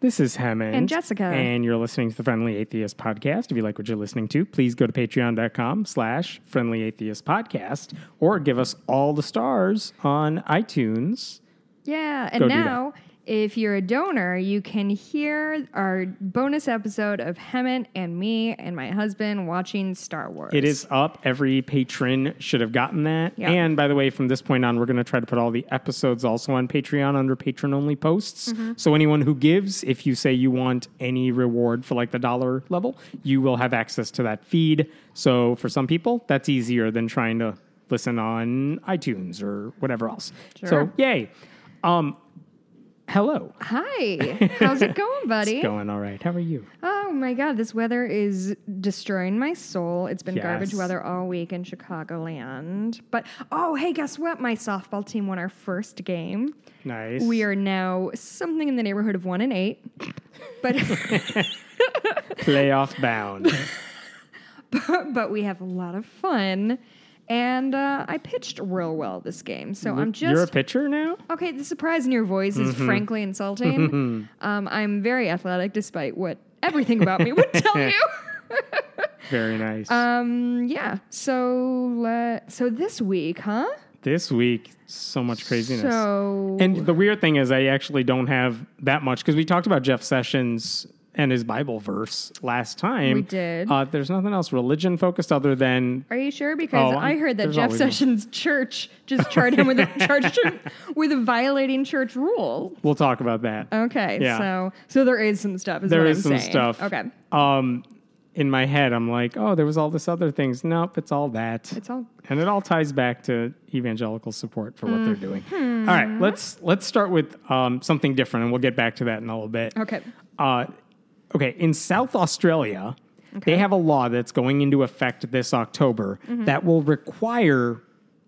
This is Hemant. And Jessica. And you're listening to the Friendly Atheist Podcast. If you like what you're listening to, please go to patreon.com slash friendly atheist podcast or give us all the stars on iTunes. Yeah, and Go now if you're a donor, you can hear our bonus episode of Hemant and me and my husband watching Star Wars. It is up. Every patron should have gotten that. Yeah. And by the way, from this point on, we're going to try to put all the episodes also on Patreon under patron only posts. Mm-hmm. So anyone who gives, if you say you want any reward for like the dollar level, you will have access to that feed. So for some people, that's easier than trying to listen on iTunes or whatever else. Sure. So yay. Um, hello. Hi, how's it going, buddy? It's going all right. How are you? Oh my god, this weather is destroying my soul. It's been Yes. garbage weather all week in Chicagoland. But oh, hey, guess what? My softball team won our first game. Nice. We are now something in the neighborhood of one and eight. But playoff bound. but we have a lot of fun. And uh, I pitched real well this game. So I'm just You're a pitcher now? Okay, the surprise in your voice is Mm-hmm. frankly insulting. um, I'm very athletic, despite what everything about me would tell you. Very nice. um, yeah. So, let, so this week, huh? this week, so much craziness. So, And the weird thing is, I actually don't have that much because we talked about Jeff Sessions and his Bible verse last time. We did. Uh, there's nothing else religion focused other than are you sure? Because Oh, I heard that Jeff. Sessions' church just charged him with a, charged him with violating church rules. we'll talk about that. Okay, Yeah. so so there is some stuff. Is There what is I'm some saying. stuff. Okay, Um, in my head, I'm like, oh, there was all this other things. Nope, it's all that. it's all and it all ties back to evangelical support for what they're doing. Mm-hmm. All right, let's let's start with um, something different, and we'll get back to that in a little bit. okay. Uh, okay, in South Australia, they have a law that's going into effect this October that will require,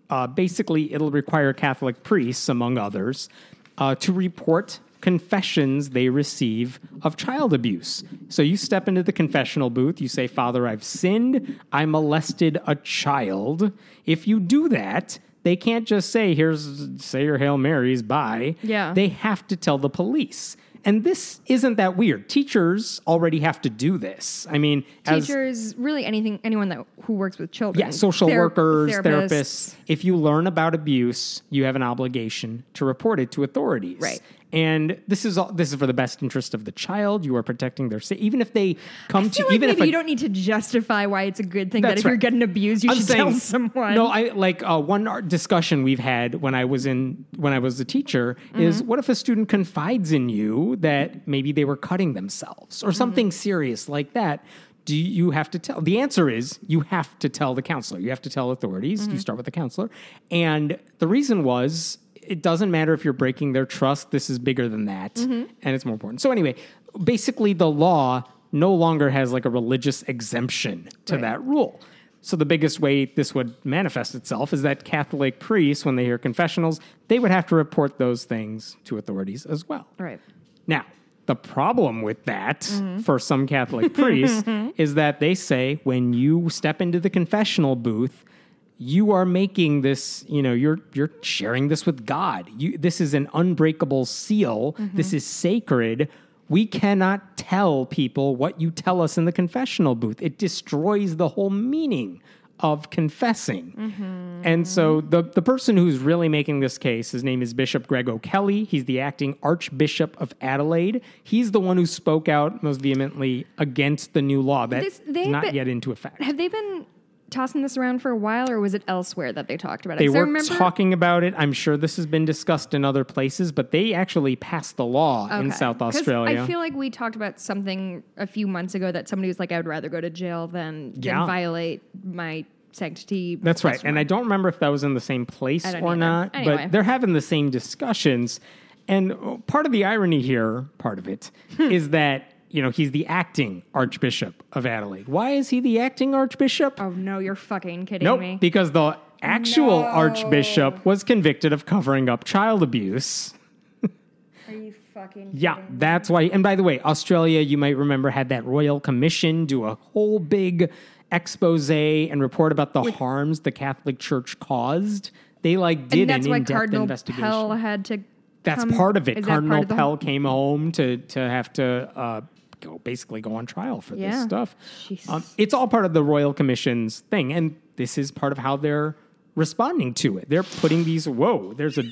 uh, basically, it'll require Catholic priests, among others, uh, to report confessions they receive of child abuse. So you step into the confessional booth, you say, Father, I've sinned, I molested a child. If you do that, they can't just say, here's, say your Hail Marys, bye. Yeah. They have to tell the police. And this isn't that weird. Teachers already have to do this. I mean, as Teachers, really anything, anyone that who works with children. yeah, social Thera- workers, therapists. If you learn about abuse, you have an obligation to report it to authorities. Right. And this is all, this is for the best interest of the child. You are protecting their sa- even if they come to like even if a, you don't need to justify why it's a good thing that if you're getting abused, you I'm should saying- tell someone. No, I like uh, one art discussion we've had when I was in when I was a teacher is Mm-hmm. what if a student confides in you that maybe they were cutting themselves or Mm-hmm. something serious like that? Do you have to tell? The answer is you have to tell the counselor. You have to tell authorities. Mm-hmm. You start with the counselor, and the reason was it doesn't matter if you're breaking their trust. This is bigger than that, Mm-hmm. and it's more important. So anyway, basically, the law no longer has like a religious exemption to Right. that rule. So the biggest way this would manifest itself is that Catholic priests, when they hear confessionals, they would have to report those things to authorities as well. right. Now, the problem with that Mm-hmm. for some Catholic priests is that they say when you step into the confessional booth, you are making this, you know, you're you're sharing this with God. You this is an unbreakable seal. Mm-hmm. This is sacred. We cannot tell people what you tell us in the confessional booth. It destroys the whole meaning of confessing. Mm-hmm. And so the, the person who's really making this case, his name is Bishop Greg O'Kelly. He's the acting Archbishop of Adelaide. He's the one who spoke out most vehemently against the new law that's This- not been- yet into effect. Have they been tossing this around for a while, or was it elsewhere that they talked about it? They were remember- talking about it. I'm sure this has been discussed in other places, but they actually passed the law in Okay. South 'Cause Australia. I feel like we talked about something a few months ago that somebody was like, "I would rather go to jail than, Yeah. than violate my sanctity." That's right. And I don't remember if that was in the same place or either. not, Anyway. but they're having the same discussions. And part of the irony here, part of it, Hmm. that, you know, he's the acting Archbishop of Adelaide. Why is he the acting Archbishop? Oh no, you're fucking kidding nope, me. because the actual No. Archbishop was convicted of covering up child abuse. Are you fucking? Yeah, kidding me? that's why. And by the way, Australia, you might remember, had that royal commission do a whole big expose and report about the harms the Catholic Church caused. They like did and that's an why in-depth Cardinal investigation. Pell had to That's come- part of it. part Cardinal of Pell came home to to have to uh, go basically go on trial for this stuff. Um, it's all part of the Royal Commission's thing, and this is part of how they're responding to it. They're putting these. Whoa, there's a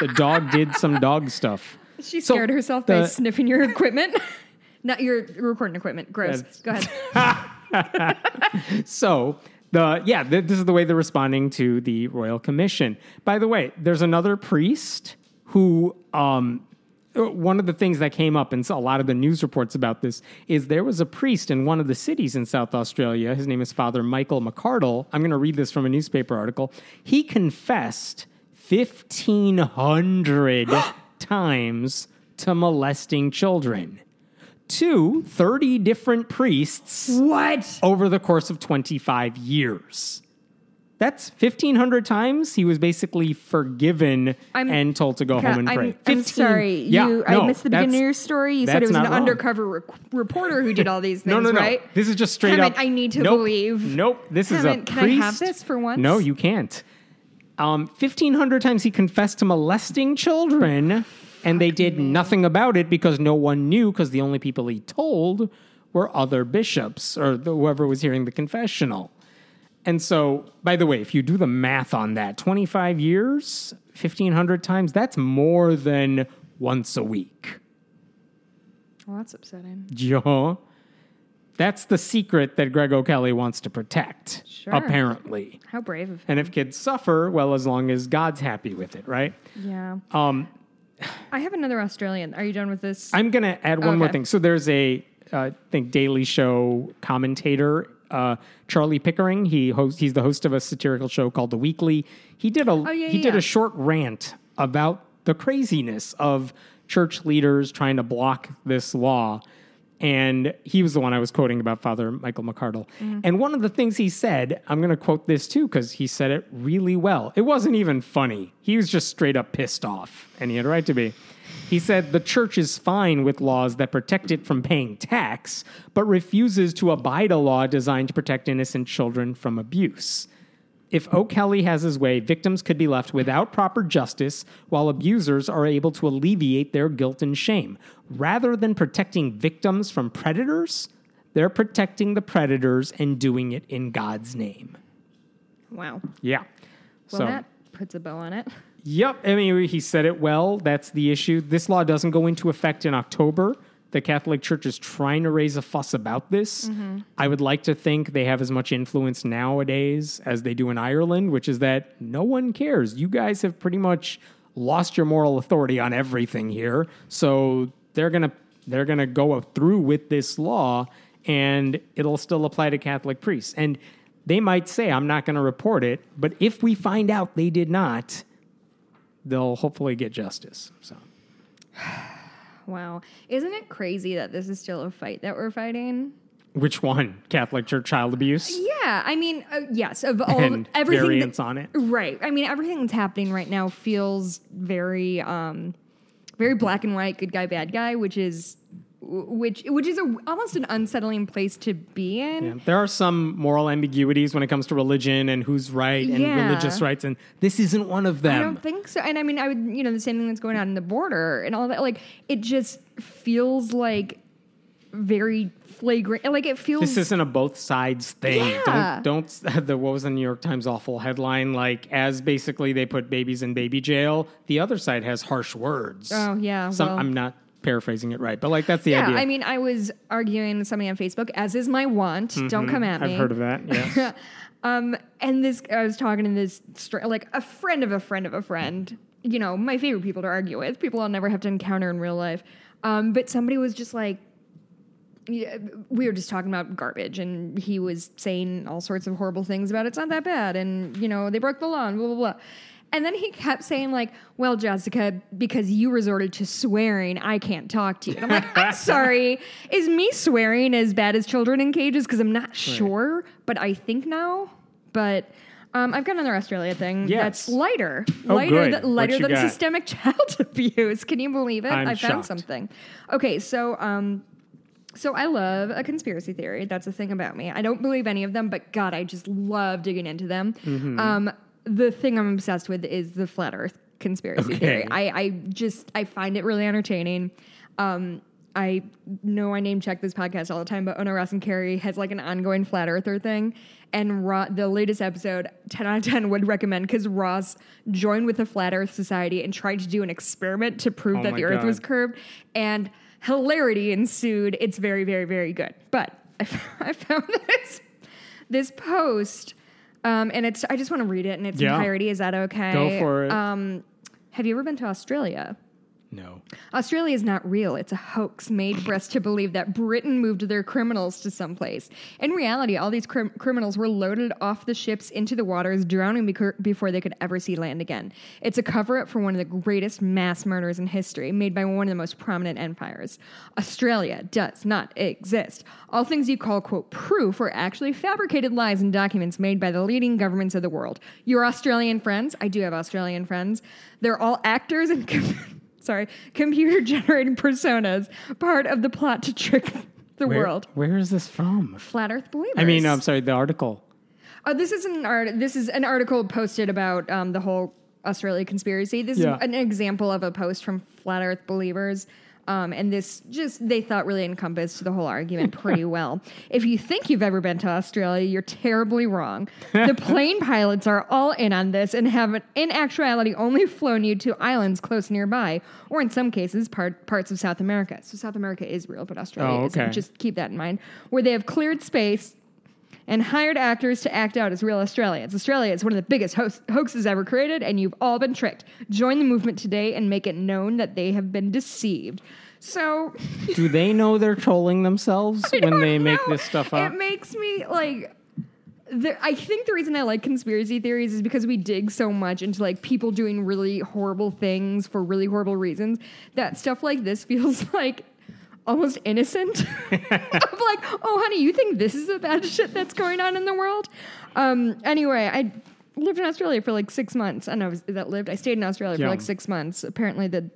the dog did some dog stuff. She So scared herself by sniffing your equipment. Not your recording equipment. Gross. Go ahead. So the yeah, th- this is the way they're responding to the royal commission. By the way, there's another priest who um one of the things that came up in a lot of the news reports about this is there was a priest in one of the cities in South Australia. His name is Father Michael McArdle. I'm going to read this from a newspaper article. He confessed 1,500 times to molesting children to 30 different priests what? over the course of 25 years. That's 1,500 times he was basically forgiven I'm- and told to go home and I'm, pray. I'm 15 sorry. Yeah, you, no, I missed the beginning of your story. You said it was an wrong. undercover rec- reporter who did all these things, No, no, no. right? This is just straight Hemant, up. I need to Nope. believe. Nope. This is a Hemant, can I have this for once? No, you can't. Um, 1,500 times he confessed to molesting children, and they did nothing about it because no one knew because the only people he told were other bishops or the- whoever was hearing the confessional. And so, by the way, if you do the math on that, 25 years, 1,500 times, that's more than once a week. Well, that's upsetting. Yeah. That's the secret that Greg O'Kelly wants to protect, Sure. apparently. How brave of him. And if kids suffer, well, as long as God's happy with it, right? Yeah. Um, I have another Australian. Are you done with this? I'm going to add one more thing. So there's a, uh, I think, Daily Show commentator, uh, Charlie Pickering. He host, he's the host of a satirical show called The Weekly. He did a Oh, yeah, he yeah, did a short rant about the craziness of church leaders trying to block this law. And he was the one I was quoting about Father Michael McArdle. Mm-hmm. And one of the things he said, I'm going to quote this too, because he said it really well. It wasn't even funny. He was just straight up pissed off, and he had a right to be. He said the church is fine with laws that protect it from paying tax, but refuses to abide a law designed to protect innocent children from abuse. If O'Kelly has his way, victims could be left without proper justice, while abusers are able to alleviate their guilt and shame. Rather than protecting victims from predators, they're protecting the predators and doing it in God's name. wow. Yeah. Well, so, that puts a bow on it. Yep. I mean, he said it well. That's the issue. This law doesn't go into effect in October. The Catholic Church is trying to raise a fuss about this. Mm-hmm. I would like to think they have as much influence nowadays as they do in Ireland, which is that no one cares. You guys have pretty much lost your moral authority on everything here. So they're going to they're going to go through with this law and it'll still apply to Catholic priests. And they might say I'm not going to report it, but if we find out they did not, they'll hopefully get justice. So Wow. Isn't it crazy that this is still a fight that we're fighting? Which one? Catholic Church child abuse Yeah. I mean, uh, yes, of all and everything. that- variants on it. Right. I mean, everything that's happening right now feels very, um, very black and white, good guy, bad guy, which is, which, which is a, almost an unsettling place to be in. Yeah, There are some moral ambiguities when it comes to religion and who's right and Yeah. religious rights, and this isn't one of them. I don't think so. And I mean, I would, you know, the same thing that's going on in the border and all that. Like, it just feels like very flagrant. Like, it feels. This isn't a both sides thing. Yeah. Don't don't. The what was the New York Times awful headline? Like as basically they put babies in baby jail. The other side has harsh words. Oh, yeah, Some, well- I'm not paraphrasing it right, but like that's the yeah, idea. I mean, I was arguing with somebody on Facebook, as is my want. Don't come at me. Mm-hmm. I've heard of that. Yes. Um, and this, I was talking to this, like a friend of a friend of a friend, you know, my favorite people to argue with, people I'll never have to encounter in real life. Um, but somebody was just like, yeah, we were just talking about garbage, and he was saying all sorts of horrible things about it's not that bad, and you know they broke the law, and blah blah blah. And then he kept saying like, "Well, Jessica, because you resorted to swearing, I can't talk to you." And I'm like, "I'm sorry. Is me swearing as bad as children in cages? Because I'm not sure, but I think now. But um, I've got another Australia thing Yes. that's lighter, Oh, lighter, th- lighter than got? systemic child abuse. Can you believe it? I'm I found shocked. something. Okay, so um, so I love a conspiracy theory. That's a thing about me. I don't believe any of them, but God, I just love digging into them. Mm-hmm. Um, the thing I'm obsessed with is the flat Earth conspiracy Okay. theory. I, I just I find it really entertaining. Um, I know I name check this podcast all the time, but Ona Ross and Carrie has like an ongoing flat earther thing. And the latest episode, 10 out of 10 would recommend because Ross joined with the Flat Earth Society and tried to do an experiment to prove Oh that the earth was curved. And hilarity ensued. It's very, very, very good. But I, f- I found this this post, um, and it's I just want to read it in its Yeah. entirety. Is that okay? Go for it. Um, have you ever been to Australia? No. Australia is not real. It's a hoax made for us to believe that Britain moved their criminals to someplace. In reality, all these crim- criminals were loaded off the ships into the waters, drowning becau- before they could ever see land again. It's a cover up for one of the greatest mass murders in history, made by one of the most prominent empires. Australia does not exist. All things you call, quote, proof are actually fabricated lies and documents made by the leading governments of the world. Your Australian friends, I do have Australian friends, they're all actors and. Sorry, computer generated personas, part of the plot to trick the Where, world. Where is this from? Flat Earth believers. I mean, I'm sorry, the article. Oh, this is an art. This is an article posted about um, the whole Australia conspiracy. This Yeah. is an example of a post from Flat Earth believers. Um, and this just they thought really encompassed the whole argument pretty well. If you think you've ever been to Australia, you're terribly wrong. The plane pilots are all in on this and have, in actuality, only flown you to islands close nearby, or in some cases, part, parts of South America. So South America is real, but Australia Oh, isn't. okay. Just keep that in mind. Where they have cleared space and hired actors to act out as real Australians. Australia is one of the biggest hoax- hoaxes ever created, and you've all been tricked. Join the movement today and make it known that they have been deceived. So, Do they know they're trolling themselves when they make this stuff up? It makes me like. The, I think the reason I like conspiracy theories is because we dig so much into like people doing really horrible things for really horrible reasons that stuff like this feels like almost innocent of like, oh honey, you think this is the bad shit that's going on in the world? Um, anyway, I lived in Australia for like six months. I know that lived. I stayed in Australia Yeah. for like six months. Apparently, the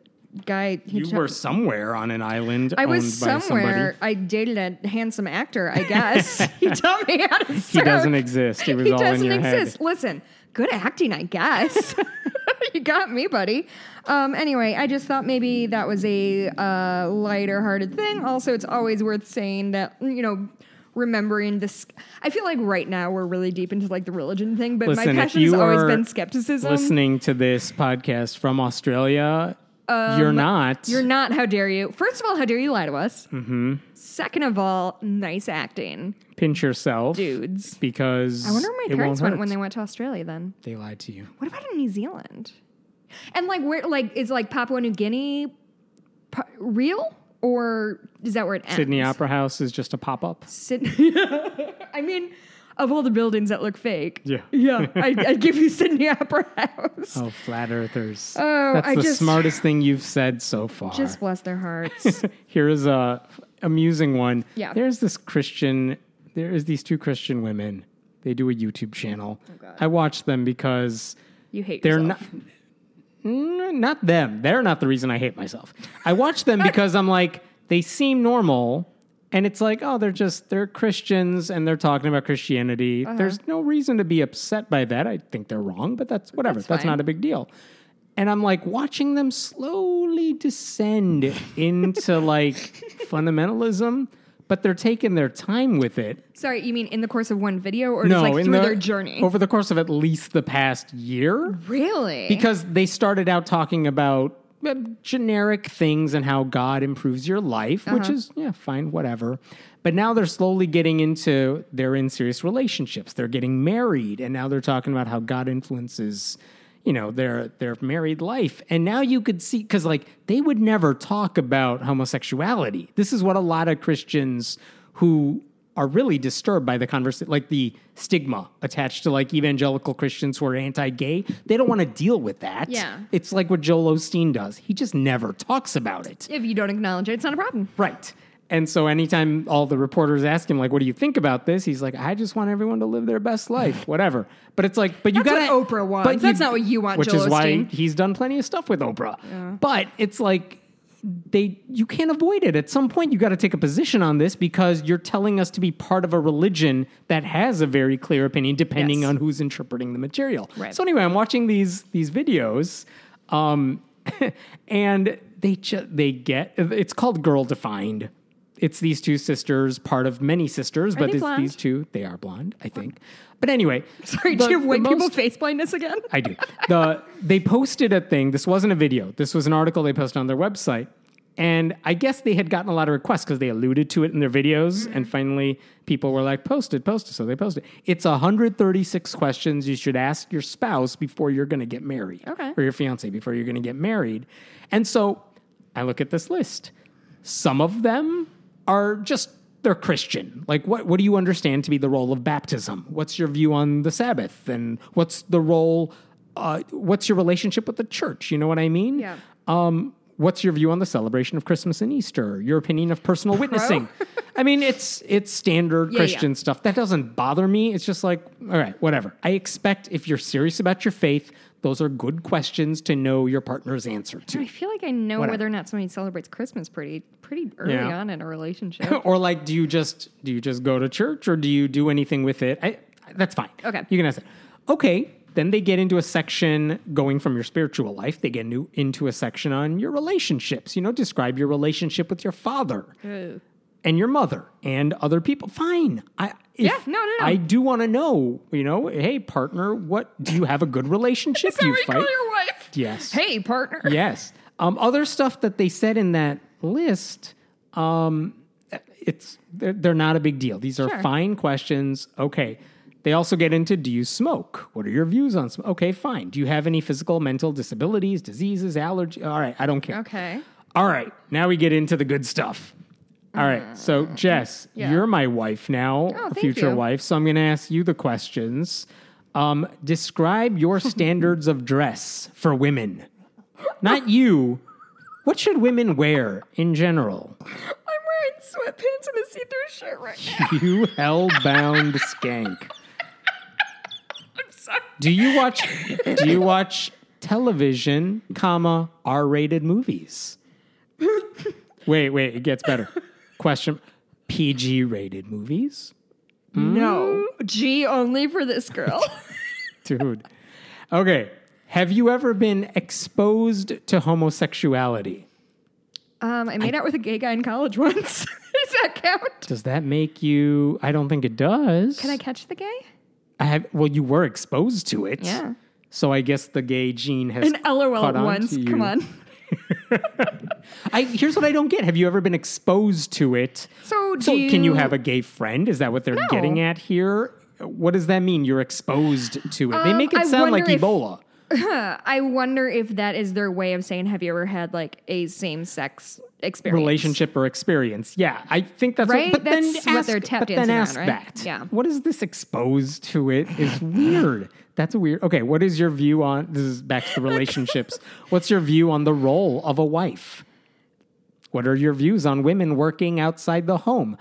guy he you were somewhere on an island I owned was by somewhere. I dated a handsome actor. I guess he taught me how to somebody. He doesn't exist. He was He all doesn't your exist. head. Listen, good acting, I guess. you got me, buddy. Um, anyway, I just thought maybe that was a uh, lighter-hearted thing. Also, it's always worth saying that you know. Remembering this, I feel like right now we're really deep into like the religion thing, but Listen, my passion has always been skepticism. Listening to this podcast from Australia, you're not. Um, You're not. How dare you? First of all, how dare you lie to us? Mm-hmm. Second of all, nice acting, pinch yourself, dudes. because I wonder where it my parents won't went hurt. when they went to Australia. Then They lied to you. what about in New Zealand? And like where, like is like Papua New Guinea p- real or is that where it ends? Sydney Opera House is just a pop up. Sydney. I mean, of all the buildings that look fake, Yeah. yeah, I, I'd give you Sydney Opera House. Oh, flat earthers. Oh, That's I the just- smartest thing you've said so far. Just bless their hearts. Here is a amusing one. Yeah. There's this Christian. There is these two Christian women. They do a YouTube channel. Oh, God. I watch them because You hate they're yourself. not. Mm, Not them. They're not the reason I hate myself. I watch them because I'm like they seem normal, and it's like oh they're just they're Christians and they're talking about Christianity. Uh-huh. There's no reason to be upset by that. I think they're wrong, but that's whatever. That's That's, not a big deal. And I'm like watching them slowly descend into like fundamentalism, but they're taking their time with it. Sorry, you mean in the course of one video or just like through the- their journey? over the course of at least the past year really? because they started out talking about uh, generic things and how God improves your life, which is yeah, fine, whatever. But now they're slowly getting into they're in serious relationships. They're getting married, and now they're talking about how God influences, you know, their their married life. And now you could see because like they would never talk about homosexuality. This is what a lot of Christians who are really disturbed by the conversation, like the stigma attached to like evangelical Christians who are anti-gay. They don't want to deal with that. Yeah. it's like what Joel Osteen does. He just never talks about it. if you don't acknowledge it, it's not a problem. Right. And so anytime all the reporters ask him, like, what do you think about this? He's like, I just want everyone to live their best life, whatever. But it's like, but you got what Oprah wants. But that's not what you want, Which Joel is why he's done plenty of stuff with Oprah. But it's like, they you can't avoid it. At some point, you got to take a position on this because you're telling us to be part of a religion that has a very clear opinion, depending Yes. on who's interpreting the material. Right. So anyway, I'm watching these these videos Um, and they ju- they get it's called Girl Defined. It's these two sisters, part of many sisters, but it's blonde? these two. They are blonde, I think. But anyway, Sorry, the- do you have white people most- face blindness again? I do. The they posted a thing. This wasn't a video. This was an article they posted on their website. And I guess they had gotten a lot of requests because they alluded to it in their videos. Mm-hmm. And finally, people were like, post it, post it. So they posted. It's 136 questions you should ask your spouse before you're going to get married. Okay. Or your fiance before you're going to get married. And so I look at this list. Some of them are just they're Christian. Like what what do you understand to be the role of baptism? What's your view on the Sabbath? And what's the role uh, what's your relationship with the church? You know what I mean? Yeah. Um, what's your view on the celebration of Christmas and Easter? Your opinion of personal witnessing? I mean, it's it's standard Yeah, Christian yeah. stuff. That doesn't bother me. It's just like, all right, whatever. I expect if you're serious about your faith, those are good questions to know your partner's answer to. I feel like I know Whatever. whether or not somebody celebrates Christmas pretty pretty early Yeah. on in a relationship. or like do you just do you just go to church or do you do anything with it I, that's fine Okay. you can ask that okay then they get into a section going from your spiritual life they get new, into a section on your relationships you know describe your relationship with your father Ugh. and your mother and other people fine i if- Yeah, no, no, no. i do want to know you know hey partner what do you have a good relationship Is that you what you call your wife? yes Hey, partner. yes. Um, other stuff that they said in that list, um, it's they're, they're not a big deal. These are Sure. fine questions. Okay. They also get into do you smoke? What are your views on smoke? Okay, fine. Do you have any physical, mental disabilities, diseases, allergy? All right, I don't care. Okay. All right, now we get into the good stuff. All right, so Jess, yeah. you're my wife now, Oh, future you. wife. So I'm going to ask you the questions. Um, describe your standards of dress for women. Not you. What should women wear in general? I'm wearing sweatpants and a see-through shirt right now. You hell-bound skank. I'm sorry. Do you watch? Do you watch television, comma R-rated movies? Wait, wait. It gets better. Question: PG-rated movies, No. G only for this girl. dude. Okay. Have you ever been exposed to homosexuality? um, I made out with a gay guy in college once. Does that count? Does that make you? I don't think it does. Can I catch the gay? I have. Well, you were exposed to it. Yeah. So I guess the gay gene has. An LOL caught on once. to you. Come on. I, here's what I don't get. Have you ever been exposed to it? So, do So can you you have a gay friend? Is that what they're No. getting at here? What does that mean? You're exposed to it. they Um, make it I sound like if- Ebola. I wonder if that is their way of saying, "Have you ever had like a same-sex experience?" Relationship or experience. Yeah, I think that's Right? what, but That's then what ask, they're tap but then on, right? that. Yeah. What is this exposed to it is weird. That's weird. Okay, what is your view on this is back to the relationships. What's your view on the role of a wife? What are your views on women working outside the home?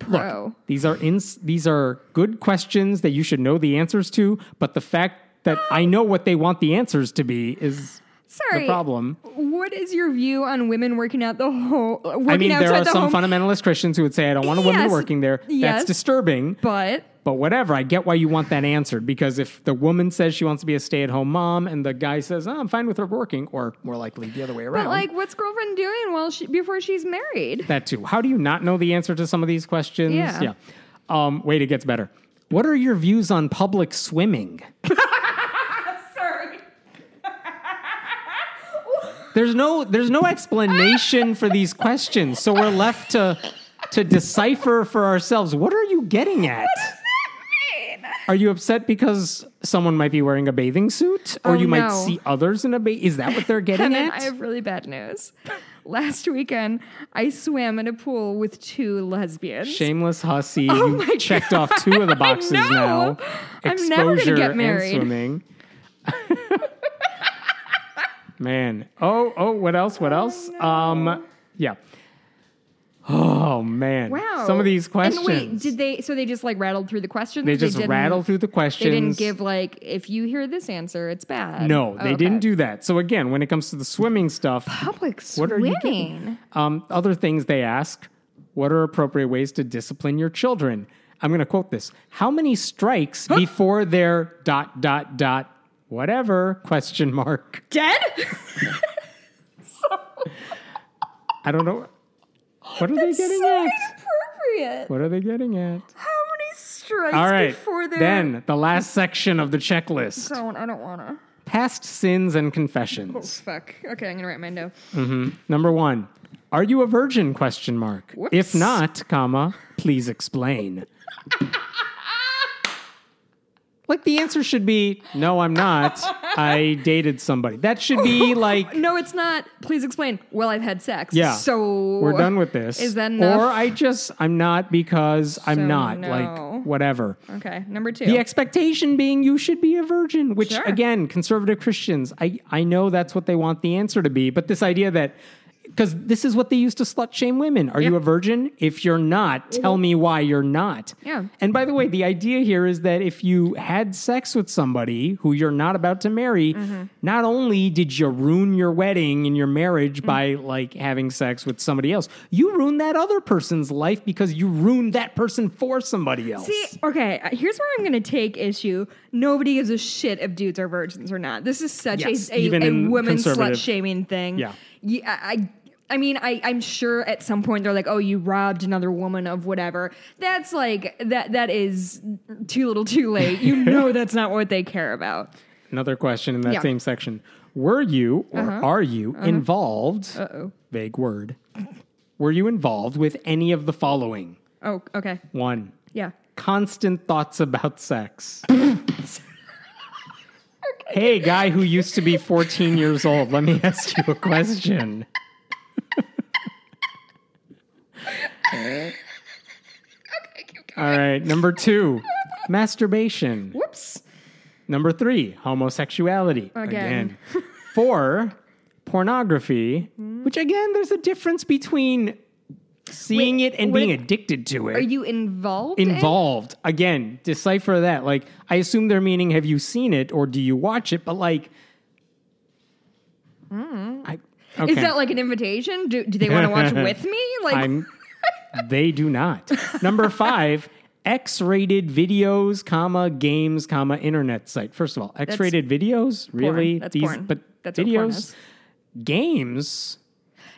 Pro. Look, these are ins- these are good questions that you should know the answers to, but the fact that I know what they want the answers to be is Sorry. the problem. What is your view on women working out the whole? Working I mean, there are the some home, fundamentalist Christians who would say, I don't want a woman Yes. working there. Yes. That's disturbing. but But whatever, I get why you want that answered because if the woman says she wants to be a stay at home mom and the guy says, oh, I'm fine with her working, or more likely the other way around. but like, what's girlfriend doing while she before she's married? that too. How do you not know the answer to some of these questions? Yeah. Um, wait, it gets better. What are your views on public swimming? Sorry. There's no there's no explanation for these questions, so we're left to to decipher for ourselves. What are you getting at? Are you upset because someone might be wearing a bathing suit, or Oh, you might no. see others in a bathing? Is that what they're getting at? I have really bad news. Last weekend, I swam in a pool with two lesbians. Shameless hussy. Oh my checked off two of the boxes now. I'm never gonna Exposure get and married. swimming. Man. Oh, oh, what else? What else? Um, yeah. Oh man. Wow. Some of these questions. And wait, did they? So they just like rattled through the questions. they just didn't- through the questions. They didn't give like, if you hear this answer, it's bad. No, they Okay. didn't do that. So again, when it comes to the swimming stuff, public What are swimming. you getting? um, other things they ask: What are appropriate ways to discipline your children? I'm going to quote this: How many strikes before their dot dot dot whatever question mark. Dead? I don't know. What are they getting so at? inappropriate. What are they getting at? How many strikes All right. before they're Then the last section of the checklist: Don't I don't wanna. past sins and Oh confessions. fuck. Okay, I'm gonna write mine down. Mm-hmm. Number one: Are you a virgin? Question mark. Whoops. If not, comma, please explain. like the answer should be no, I'm not. I dated somebody. That should be like No, it's not. Please explain. Well, I've had sex. Yeah. So we're done with this. Is that enough? Or I just I'm not because I'm not. no. Like whatever. Okay, number two. The expectation being you should be a virgin, which Sure. again, conservative Christians, I, I know that's what they want the answer to be, but this idea that because this is what they used to slut shame women. Are you a virgin? If you're not, tell me why you're not. Yeah. And by the way, the idea here is that if you had sex with somebody who you're not about to marry, Mm-hmm. not only did you ruin your wedding and your marriage Mm. by like having sex with somebody else, you ruined that other person's life because you ruined that person for somebody else. See, okay, uh, here's where I'm going to take issue. Nobody gives a shit if dudes are virgins or not. This is such Yes, a, a, a women slut shaming thing. Yeah. Yeah, I, I mean, I, I'm sure at some point they're like, "Oh, you robbed another woman of whatever." That's like that. That is too little, too late. You know, that's not what they care about. Another question in that Yeah. same section. Were you or are you involved? Uh oh. Vague word. Were you involved with any of the following? Oh, okay. One, Yeah. constant thoughts about sex. Hey, guy who used to be 14 years old, let me ask you a question. All right, number two, masturbation. Whoops. Number three, homosexuality. Again. Four, pornography, hmm. which again, there's a difference between seeing Wait, it and being addicted to it. Are you involved? in- Involved. Again, decipher that. Like, I assume they're meaning have you seen it or do you watch it? But like, hmm. I, okay. Is that like an invitation? Do, do they want to watch with me? Like, I'm, they do not. Number five, X-rated videos, comma games, comma internet site. First of all, X-rated videos, really? That's These, porn. but That's what porn videos, is. games.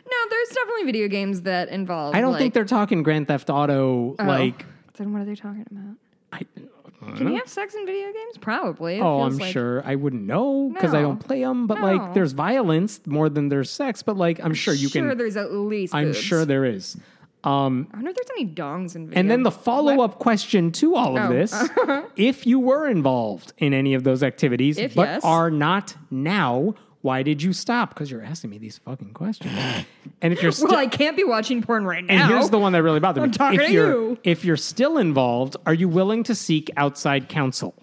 No, there's definitely video games that involve. I don't like, think they're talking Grand Theft Auto. oh. Like, Then what are they talking about? I, Can you have sex in video games? Probably. It oh, I'm like- sure I wouldn't know because I don't play them. But No. like, there's violence more than there's sex. But like, I'm sure you sure can. Sure, there's at least. I'm boobs. sure there is. Um, I wonder if there's any dongs in video. And then the follow up question to all of Oh. this if you were involved in any of those activities, If but yes. are not now, why did you stop? Because you're asking me these fucking questions. and if you're still. well, I can't be watching porn right now. and here's the one that really bothered me. I'm talking if to you're you. if you're still involved, are you willing to seek outside counsel?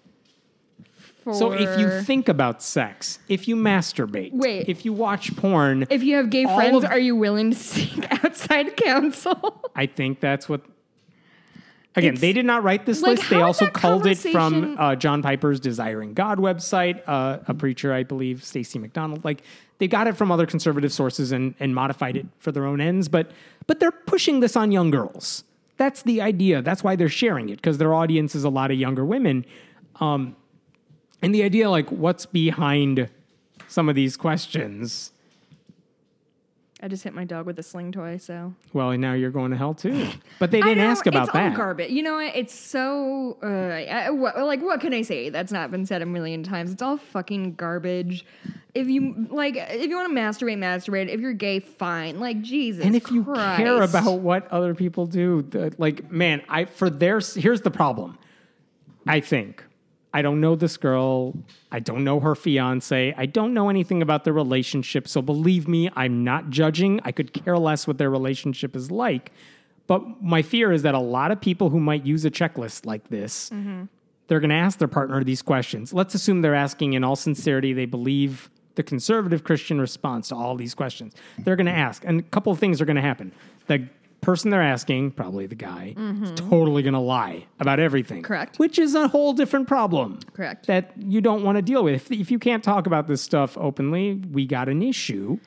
So if you For- think about sex, if you masturbate, Wait. if you watch porn, if you have gay all friends, of- are you willing to seek outside counsel? I think that's what. Again, they did not write this like, list. They also culled it from uh, John Piper's Desiring God website, uh, a preacher, I believe, Stacy McDonald. Like they got it from other conservative sources and, and modified it for their own ends, but but they're pushing this on young girls. That's the idea. That's why they're sharing it because their audience is a lot of younger women. Um, and the idea, like, what's behind some of these questions? I just hit my dog with a sling toy, so Well, and now you're going to hell too. But they didn't know, ask about that. it's that. All garbage. You know what? It's so uh, I, what, like what can I say? That's not been said a million times. It's all fucking garbage. If you like, if you want to masturbate, masturbate. If you're gay, fine. Like Jesus. and if you Christ. care about what other people do the- like man i for their here's the problem i think i don't know this girl i don't know her fiance i don't know anything about their relationship so believe me i'm not judging i could care less what their relationship is like but my fear is that a lot of people who might use a checklist like this mm-hmm. they're going to ask their partner these questions. Let's assume they're asking in all sincerity, they believe the conservative Christian response to all these questions. They're going to ask, and a couple of things are going to happen. The person they're asking, probably the guy, is mm-hmm. totally going to lie about everything. Correct. Which is a whole different problem. Correct. That you don't want to deal with. If, if you can't talk about this stuff openly, we got an issue.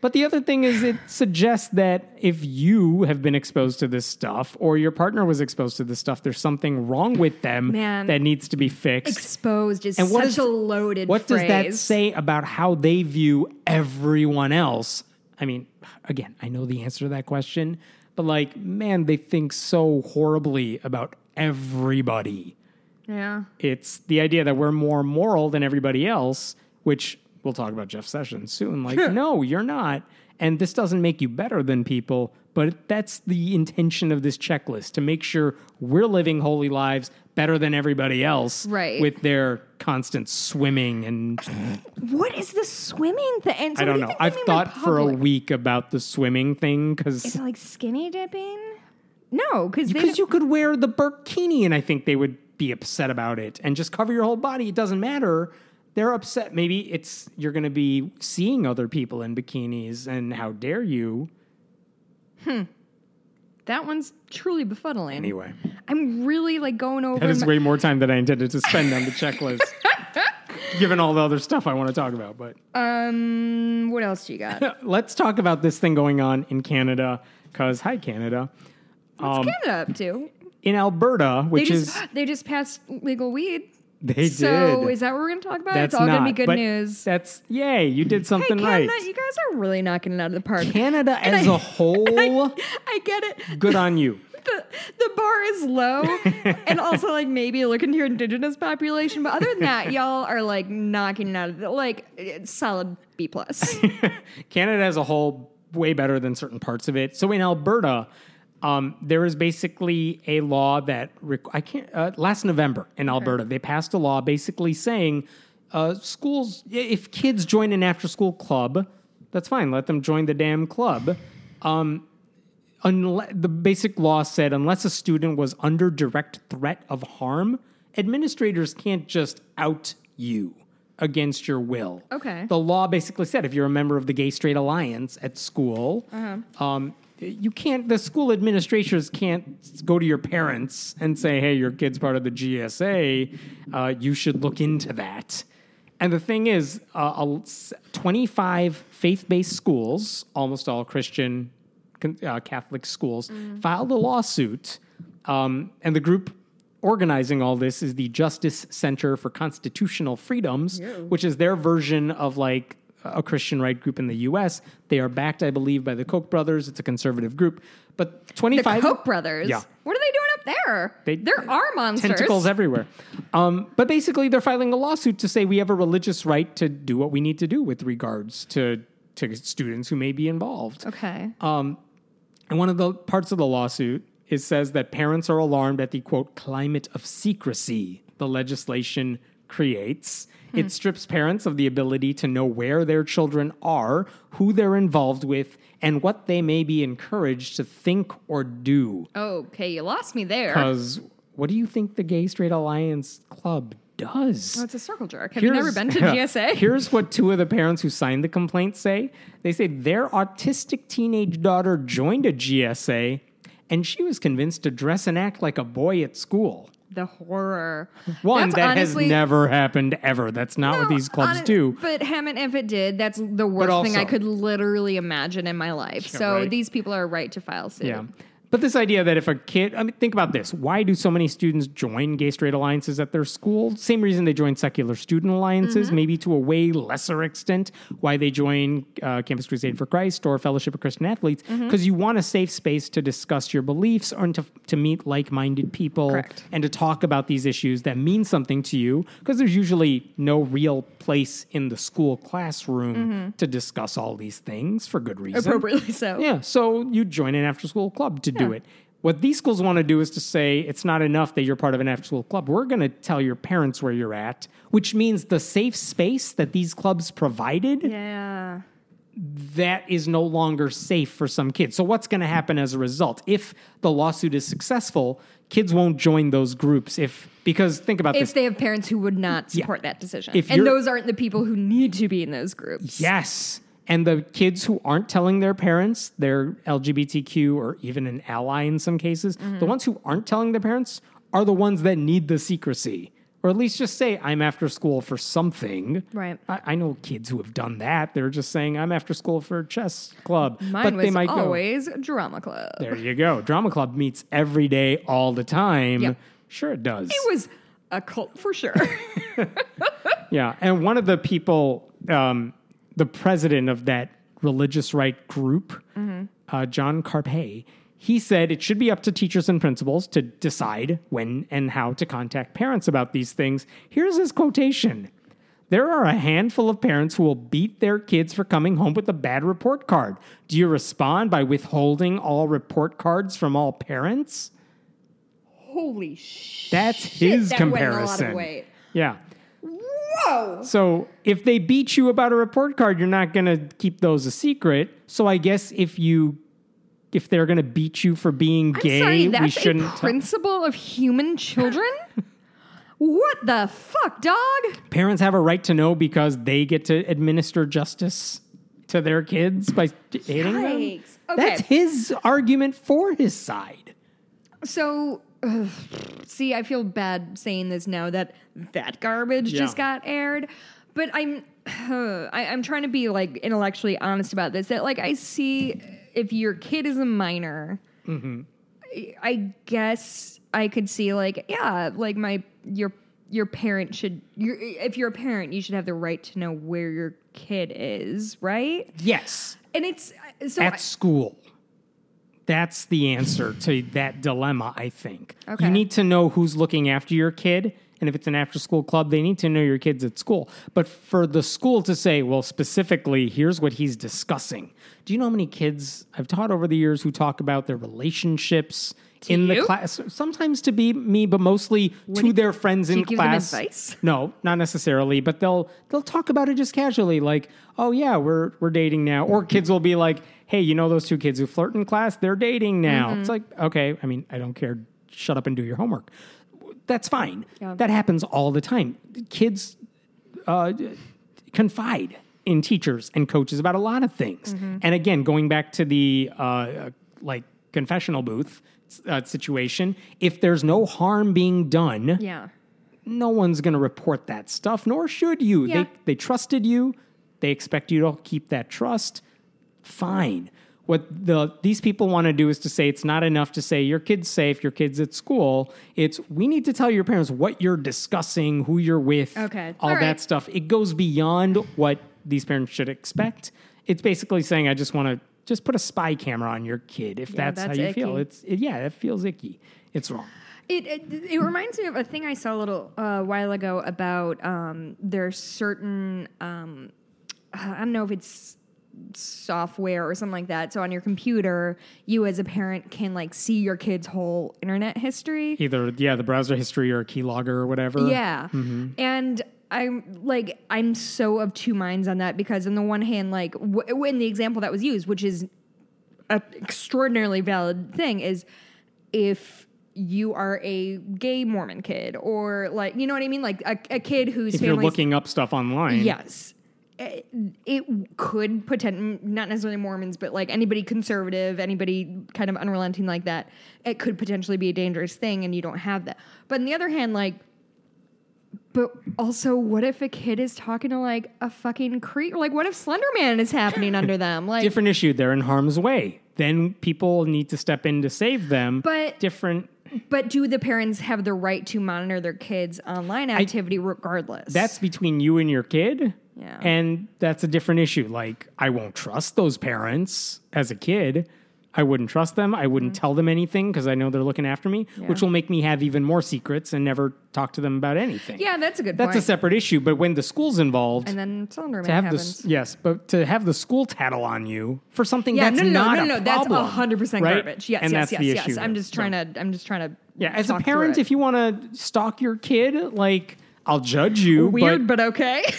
But the other thing is, it suggests that if you have been exposed to this stuff or your partner was exposed to this stuff, there's something wrong with them Man. that needs to be fixed. Exposed is And what such is- a loaded what phrase. does that say about how they view everyone else? I mean, again, I know the answer to that question, but like, man, they think so horribly about everybody. Yeah. It's the idea that we're more moral than everybody else, which we'll talk about Jeff Sessions soon. Like, no, you're not. And this doesn't make you better than people, but that's the intention of this checklist to make sure we're living holy lives better than everybody else Right. with their constant swimming and What is the swimming thing? So I don't do know. I've thought for a week about the swimming thing Is because it like skinny dipping? No, because because you could wear the burkini and I think they would be upset about it and just cover your whole body. It doesn't matter. They're upset. Maybe it's you're going to be seeing other people in bikinis and how dare you? Hmm. That one's truly befuddling. Anyway, I'm really like going over. that is my- way more time than I intended to spend on the checklist. Given all the other stuff I want to talk about, but um, what else do you got? let's talk about this thing going on in Canada. Because hi, Canada. What's Canada up to? In Alberta, They which just is they just passed legal weed. They so did. is that what we're going to talk about? That's it's all going to be good but news. That's yay! You did Hey, something Canada, right. you guys are really knocking it out of the park. Canada as I- a whole, I get it. good on you. The, the bar is low, and also like maybe look into your indigenous population. But other than that, y'all are like knocking it out of the like it's solid B plus. Canada as a whole, way better than certain parts of it. So in Alberta, um, there is basically a law that requ- I can't. Uh, last November in Alberta, they passed a law basically saying uh, schools, if kids join an after-school club, that's fine. Let them join the damn club. Um, unle- the basic law said unless a student was under direct threat of harm, administrators can't just out you against your will. Okay. The law basically said if you're a member of the Gay Straight Alliance at school, Uh-huh. um, you can't. The school administrators can't go to your parents and say, "Hey, your kid's part of the GSA. Uh, you should look into that." And the thing is, uh, 25 faith-based schools, almost all Christian uh, Catholic schools, filed a lawsuit, um, and the group organizing all this is the Justice Center for Constitutional Freedoms, which is their version of like a Christian right group in the U.S. They are backed, I believe, by the Koch brothers. It's a conservative group, but the 25 Koch brothers. Yeah. What are they doing up there? They- there are monsters. tentacles everywhere. Um, but basically, they're filing a lawsuit to say we have a religious right to do what we need to do with regards to to students who may be involved. Okay. And one of the parts of the lawsuit is says that parents are alarmed at the quote climate of secrecy the legislation creates. It hmm. strips parents of the ability to know where their children are, who they're involved with, and what they may be encouraged to think or do. okay, you lost me there. Because what do you think the Gay Straight Alliance Club does? Oh, it's a circle jerk. Have you never been to GSA? Here's what two of the parents who signed the complaint say. They say their autistic teenage daughter joined a GSA and she was convinced to dress and act like a boy at school. The horror. One That's that honestly- has never happened ever. That's not what these clubs hon- do. But Hemant, if it did, that's the worst thing I could literally imagine in my life. so right. these people are right to file suit. Yeah. But this idea that if a kid, I mean, think about this. Why do so many students join gay straight alliances at their school? Same reason they join secular student alliances, Mm-hmm. maybe to a way lesser extent. Why they join uh, Campus Crusade for Christ or Fellowship of Christian Athletes? Mm-hmm. Because you want a safe space to discuss your beliefs or to, to meet like minded people Correct. and to talk about these issues that mean something to you. Because there's usually no real place in the school classroom to discuss all these things for good reason. Mm-hmm. Appropriately so. Yeah, so you join an after school club to do Yeah. it. What these schools want to do is to say it's not enough that you're part of an after school club. We're going to tell your parents where you're at, which means the safe space that these clubs provided Yeah. that is no longer safe for some kids. So what's going to happen as a result? If the lawsuit is successful, kids won't join those groups if because think about this. If they have parents who would not support that decision. If and those aren't the people who need to be in those groups. Yes. And the kids who aren't telling their parents they're LGBTQ or even an ally in some cases, Mm-hmm. the ones who aren't telling their parents are the ones that need the secrecy. or at least just say I'm after school for something. Right. I, I know kids who have done that. They're just saying I'm after school for chess club, Mine but was they might go. always drama club. There you go. Drama club meets every day, all the time. Yep. Sure, it does. It was a cult for sure. Yeah, and one of the people, um, the president of that religious right group, uh, John Carpay, he said it should be up to teachers and principals to decide when and how to contact parents about these things. Here's his quotation. There are a handful of parents who will beat their kids for coming home with a bad report card. Do you respond by withholding all report cards from all parents? Holy shit. That's his that comparison. Went a lot of weight. Yeah. Whoa. So if they beat you about a report card, you're not going to keep those a secret. So I guess if you if they're going to beat you for being gay, sorry, we shouldn't. principle of human children? what the fuck, dog? Parents have a right to know because they get to administer justice to their kids by hating them. Okay. That's his argument for his side. So, ugh, see, I feel bad saying this now that that garbage just got aired, but I'm I, I'm trying to be like intellectually honest about this. That like I see if your kid is a minor, I, I guess I could see like yeah, like my your your parent should your if you're a parent, you should have the right to know where your kid is, right? Yes, And it's so at school. That's the answer to that dilemma, I think. Okay. You need to know who's looking after your kid. And if it's an after school club, they need to know your kids at school. But for the school to say, well, specifically, here's what he's discussing. Do you know how many kids I've taught over the years who talk about their relationships in the class? Sometimes to be me, but mostly to do- their friends in you class. No, not necessarily, but they'll they'll talk about it just casually, like, "Oh yeah, we're we're dating now." Or kids will be like, "Hey, you know those two kids who flirt in class? They're dating now." Mm-hmm. It's like, okay, I mean, I don't care. Shut up and do your homework. That's fine. Yeah. That happens all the time. Kids uh, confide in teachers and coaches about a lot of things. Mm-hmm. And again, going back to the uh, like confessional booth uh, situation, if there's no harm being done, yeah. no one's going to report that stuff, nor should you. Yeah. They they trusted you. They expect you to keep that trust. Fine. What the these people want to do is to say it's not enough to say your kid's safe, your kid's at school. It's we need to tell your parents what you're discussing, who you're with, Okay. all All that stuff. It goes beyond what these parents should expect. It's basically saying I just want to just put a spy camera on your kid if Yeah, that's, how that's you feel. It's it, yeah, it feels icky. It's wrong. It, it it reminds me of a thing I saw a little uh, while ago about um, there's certain um, I don't know if it's software or something like that. So on your computer, you as a parent can like see your kid's whole internet history. Either yeah, the browser history or a keylogger or whatever. Yeah. Mm-hmm. And I'm like, I'm so of two minds on that because, on the one hand, like, w- in the example that was used, which is an extraordinarily valid thing, is if you are a gay Mormon kid or like, you know what I mean? Like a, a kid whose if you're looking up stuff online. Yes. It, could pretend not necessarily Mormons, but like anybody conservative, anybody kind of unrelenting like that, it could potentially be a dangerous thing, and you don't have that. But on the other hand, like, but also, what if a kid is talking to like a fucking creep? Like, what if Slenderman is happening under them? Like, Different issue. They're in harm's way. Then people need to step in to save them. But- different. But do the parents have the right to monitor their kids' online activity regardless? That's between you and your kid. Yeah. And that's a different issue. Like, I won't trust those parents as a kid. I wouldn't trust them. I wouldn't tell them anything because I know they're looking after me, which Mm-hmm. Will make me have even more secrets and never talk to them about anything. yeah, that's a good That's a separate issue. But when the school's involved, and then Slenderman to have happens. this yes but to have the school tattle on you for something Yeah, that's no, no, not no, a no, no. That's problem, hundred percent right? garbage. Yes, and yes, that's yes, the yes. issue I'm just trying So, to. I'm just trying to. yeah as a parent if you want to stalk your kid like i'll judge you weird, but but okay.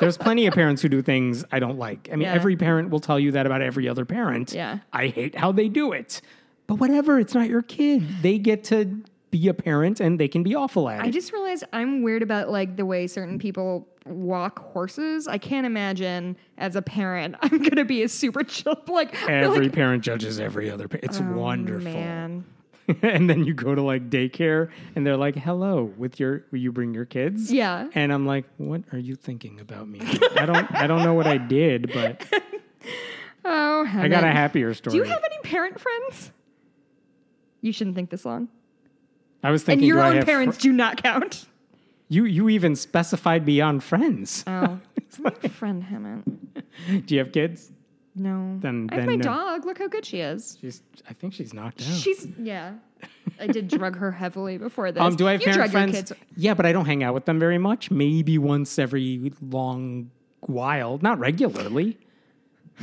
there's plenty of parents who do things i don't like i mean Yeah. every parent will tell you that about every other parent Yeah. i hate how they do it but whatever it's not your kid they get to be a parent and they can be awful at it. I just realized I'm weird about like the way certain people walk horses. I can't imagine as a parent I'm gonna be a super chill like every like, parent judges every other parent it's oh, wonderful Man, and then you go to like daycare and they're like, "Hello, with your you bring your kids?" Yeah. And I'm like, "What are you thinking about me?" I don't I don't know what I did, but Oh, I got a happier story. Do you have any parent friends? You shouldn't think this long. I was thinking And your own have fr- parents do not count. you you even specified beyond friends. Oh, not a friend, Hemant. do you have kids? No. Then- I have then my no. dog. Look how good she is. She's I think she's knocked out. She's yeah. I did drug her heavily before this. Um, do I have you parent friends? Yeah, but I don't hang out with them very much. Maybe once every long while, not regularly.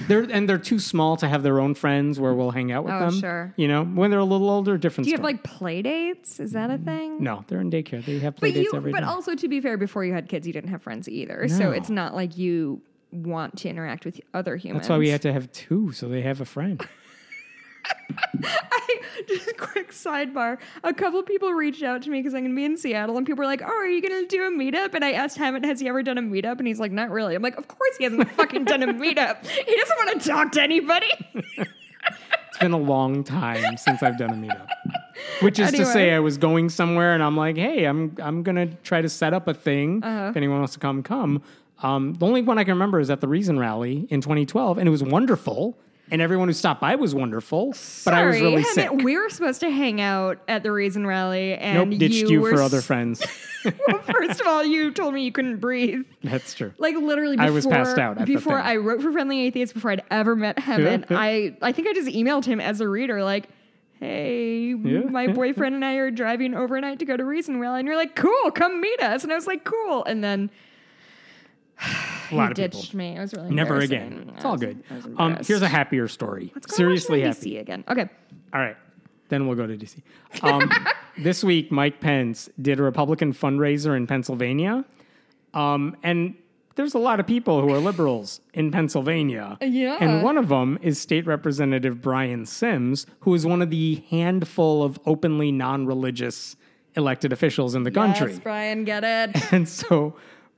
They're and they're too small to have their own friends where we'll hang out with Oh, them. sure. You know, when they're a little older, different. Do you have like play dates? Is that a thing? No, they're in daycare. They have play But dates you every but day. also to be fair, before you had kids you didn't have friends either. So it's not like you want to interact with other humans. That's why we had to have two, so they have a friend. I, just quick sidebar. A couple people reached out to me because I'm going to be in Seattle, and people were like, "Oh, are you going to do a meetup?" And I asked Hemant, "Has he ever done a meetup?" And he's like, "Not really." I'm like, "Of course he hasn't fucking done a meetup. He doesn't want to talk to anybody." It's been a long time since I've done a meetup. Which is to say, I was going somewhere and I'm like, hey, I'm I'm gonna try to set up a thing. Uh-huh. If anyone wants to come, come. Um, the only one I can remember is at the Reason Rally in 2012, and it was wonderful. And everyone who stopped by was wonderful, but I was Sorry, really sick. We were supposed to hang out at the Reason Rally, and Nope, ditched you, you, for other friends. well, first of all, you told me you couldn't breathe. That's true. Like literally, before, I was passed out before. I wrote for Friendly Atheists, Before I'd ever met Hemant, I I think I just emailed him as a reader, like, "Hey, my boyfriend and I are driving overnight to go to Reason Rally," and you're like, "Cool, come meet us." And I was like, "Cool," and then A lot of people. ditched me. It was really Never again. It's I all good. Um, here's a happier story. Let's go Seriously happy. DC again. Okay. All right. Then we'll go to DC. Um, this week, Mike Pence did a Republican fundraiser in Pennsylvania. Um, and there's a lot of people who are liberals in Pennsylvania. Yeah. And one of them is State Representative Brian Sims, who is one of the handful of openly non religious elected officials in the country. Yes, Brian, get it. And so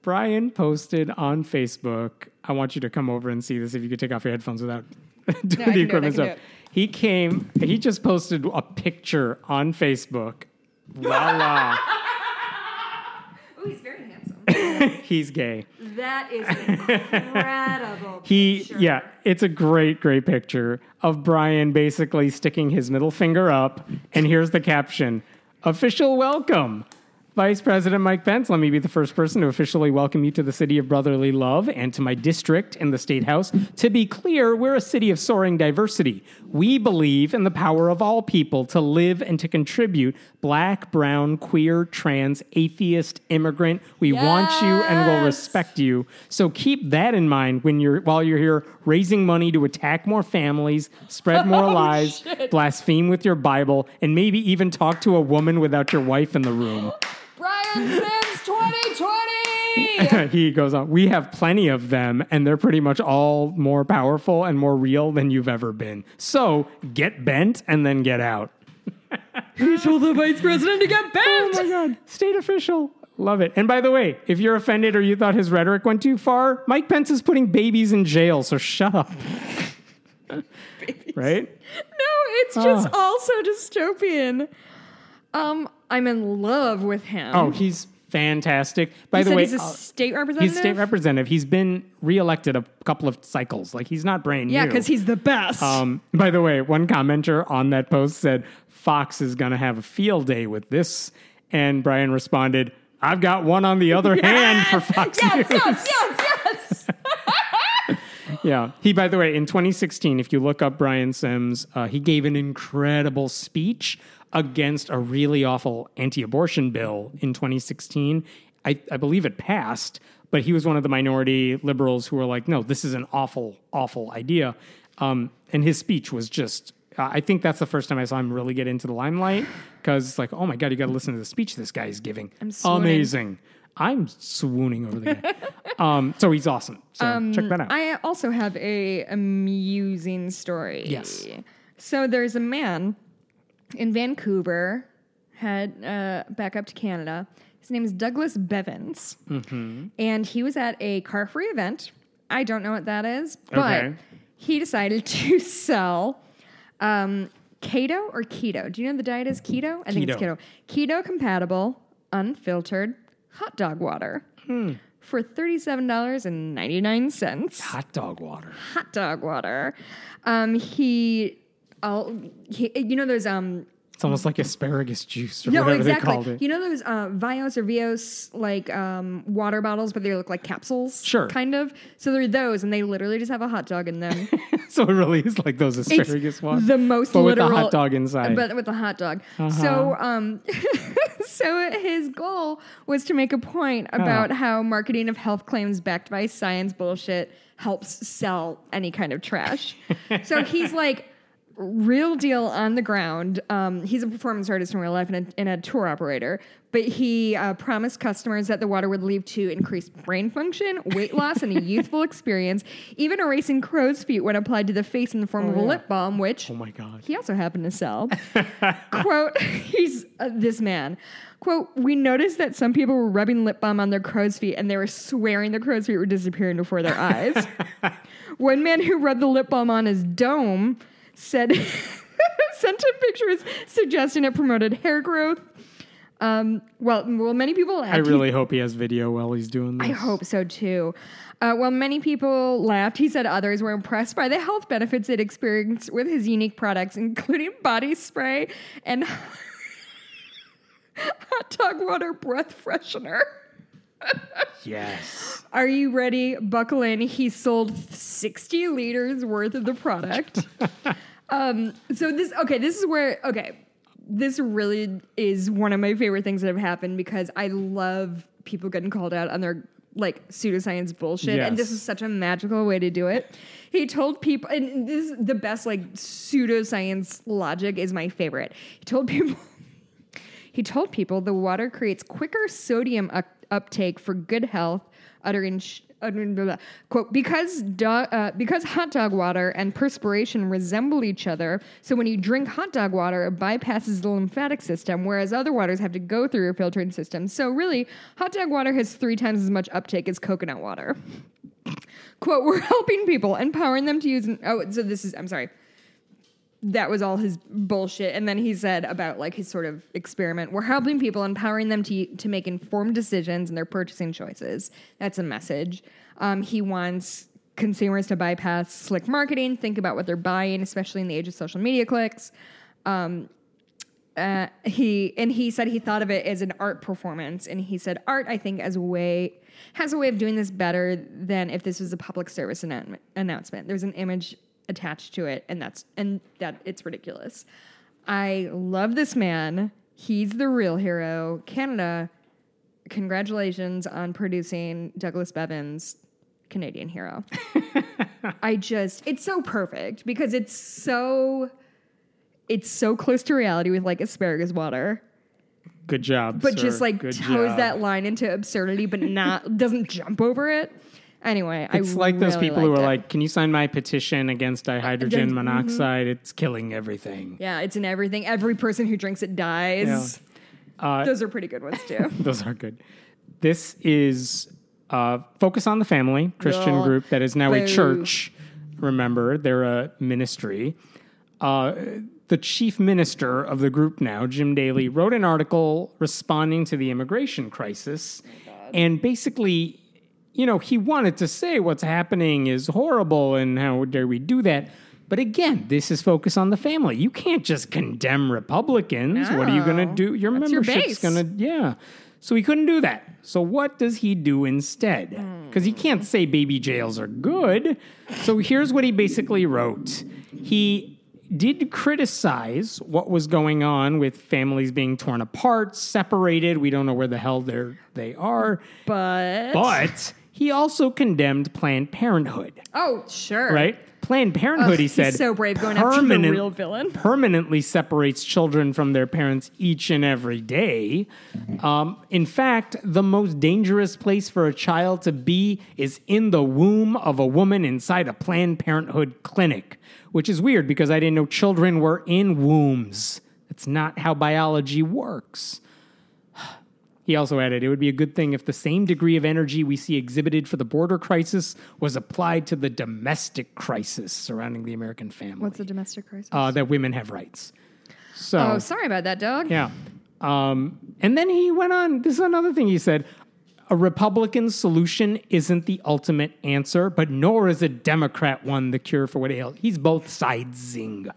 Brian posted on Facebook, I want you to come over and see this if you could take off your headphones without doing can do the equipment do stuff. it. He came, he just posted a picture on Facebook. Voila. oh, he's very handsome. He's gay. that is incredible. He, picture. yeah, it's a great, great picture of Brian basically sticking his middle finger up. And here's the caption Official welcome. Vice President Mike Pence, let me be the first person to officially welcome you to the city of brotherly love and to my district in the State House. To be clear, we're a city of soaring diversity. We believe in the power of all people to live and to contribute black, brown, queer, trans, atheist, immigrant. We want you and will respect you. So keep that in mind when you're while you're here raising money to attack more families, spread more Oh, lies, shit. blaspheme with your Bible, and maybe even talk to a woman without your wife in the room. Brian Sims 2020. he goes on, we have plenty of them, and they're pretty much all more powerful and more real than you've ever been. So get bent and then get out. he told the vice president to get bent. Oh my God. State official. Love it. And by the way, if you're offended or you thought his rhetoric went too far, Mike Pence is putting babies in jail, so shut up. right? No, it's just Ah. also dystopian. Um, I'm in love with him. Oh, he's fantastic. By you the way, he's a uh, state representative. he's state representative. He's been reelected a couple of cycles. Like he's not brand Yeah, new. because he's the best. Um, by the way, one commenter on that post said Fox is going to have a field day with this, and Brian responded, "I've got one on the other hand for Fox yes, News." yes, yes, yes. Yeah. He, by the way, in 2016, if you look up Brian Sims, uh, he gave an incredible speech against a really awful anti abortion bill in 2016. I, I believe it passed, but he was one of the minority liberals who were like, no, this is an awful, awful idea. Um, and his speech was just. I think that's the first time I saw him really get into the limelight because it's like, oh my God, you got to listen to the speech this guy is giving. I'm. Amazing. I'm swooning over the guy. um, so he's awesome. So check that out. I also have a amusing story. Yes. So there's a man in Vancouver, head uh, back up to Canada. His name is Douglas Bevans, Mm-hmm. and he was at a car free event. I don't know what that is, but Okay. he decided to sell um, keto or keto. Do you know the diet is keto? I think it's keto. Keto compatible, unfiltered hot dog water for $37.99. Hot dog water. Hot dog water. Um, he, I'll, you know, there's um, It's almost like asparagus juice or no, whatever exactly. they called it. You know those uh, Vios or Vios like um, water bottles, but they look like capsules, Sure. kind of. So they're those, and they literally just have a hot dog in them. so it really is like those It's asparagus ones. the most but with literal, the hot dog inside. but with a hot dog. Uh-huh. So, um, so his goal was to make a point about how marketing of health claims backed by science bullshit helps sell any kind of trash. so he's like. Real deal on the ground. Um, he's a performance artist in real life and a, and a tour operator, but he uh, promised customers that the water would lead to increased brain function, weight loss, and a youthful experience, even erasing crow's feet when applied to the face in the form of a yeah. lip balm, which oh my god. he also happened to sell. Quote, he's uh, this man. Quote, we noticed that some people were rubbing lip balm on their crow's feet and they were swearing the crow's feet were disappearing before their eyes. One man who rubbed the lip balm on his dome said, sent him pictures suggesting it promoted hair growth. Um, well, well, many people. I really hope he has video while he's doing this. I hope so too. Uh, while many people laughed, he said others were impressed by the health benefits it experienced with his unique products, including body spray and hot dog water breath freshener. Yes. Are you ready? Buckle in. He sold 60 liters worth of the product. um, so this, okay, this is where, okay, this really is one of my favorite things that have happened because I love people getting called out on their like pseudoscience bullshit. And this is such a magical way to do it. He told people, and this is the best like pseudoscience logic is my favorite. He told people he told people the water creates quicker sodium up- uptake for good health, uttering, sh- quote because do- uh, because hot dog water and perspiration resemble each other. So when you drink hot dog water, it bypasses the lymphatic system, whereas other waters have to go through your filtering system. So really, hot dog water has three times as much uptake as coconut water. quote: We're helping people, empowering them to use. Oh, so this is. I'm sorry that was all his bullshit. And then he said about like his sort of experiment. We're helping people, empowering them to to make informed decisions in their purchasing choices. That's a message. Um, he wants consumers to bypass slick marketing, think about what they're buying, especially in the age of social media clicks. Um, uh, he and he said he thought of it as an art performance, and he said art, I think, as a way has a way of doing this better than if this was a public service annou- announcement. There's an image attached to it, and that's and that it's ridiculous. I love this man. He's the real hero. Canada, congratulations on producing Douglas Bevans, Canadian hero. I just it's so perfect because it's so it's so close to reality with like asparagus water, Good job. but sir. just like Good toes job. that line into absurdity, but not doesn't jump over it. Anyway, It's I like those people who are it. like, "Can you sign my petition against dihydrogen Against- monoxide? It's killing everything." yeah, it's in everything. Every person who drinks it dies. Uh, Those are pretty good ones too. those are good. This is uh, Focus on the Family Christian Ugh. group that is now a church. Remember, they're a ministry. Uh, the chief minister of the group now, Jim Daly, wrote an article responding to the immigration crisis. and basically, you know, he wanted to say what's happening is horrible and how dare we do that. But again, this is focus on the family. You can't just condemn Republicans. What are you going to do? Your That's membership's going to, yeah. So he couldn't do that. So what does he do instead? Hmm. Because he can't say baby jails are good. So here's what he basically wrote. He did criticize what was going on with families being torn apart, separated. We don't know where the hell they're they are. But But he also condemned Planned Parenthood, oh sure, right? Planned Parenthood, he said, so brave going after the real villain. permanently separates children from their parents each and every day. Um, in fact, the most dangerous place for a child to be is in the womb of a woman inside a Planned Parenthood clinic, which is weird because I didn't know children were in wombs. That's not how biology works. He also added, it would be a good thing if the same degree of energy we see exhibited for the border crisis was applied to the domestic crisis surrounding the American family. What's the domestic crisis? uh, that women have rights. So, oh, sorry about that, dog. yeah. Um, and then he went on. This is another thing he said. A Republican solution isn't the ultimate answer, but nor is a Democrat one the cure for what ails. He's both sidesing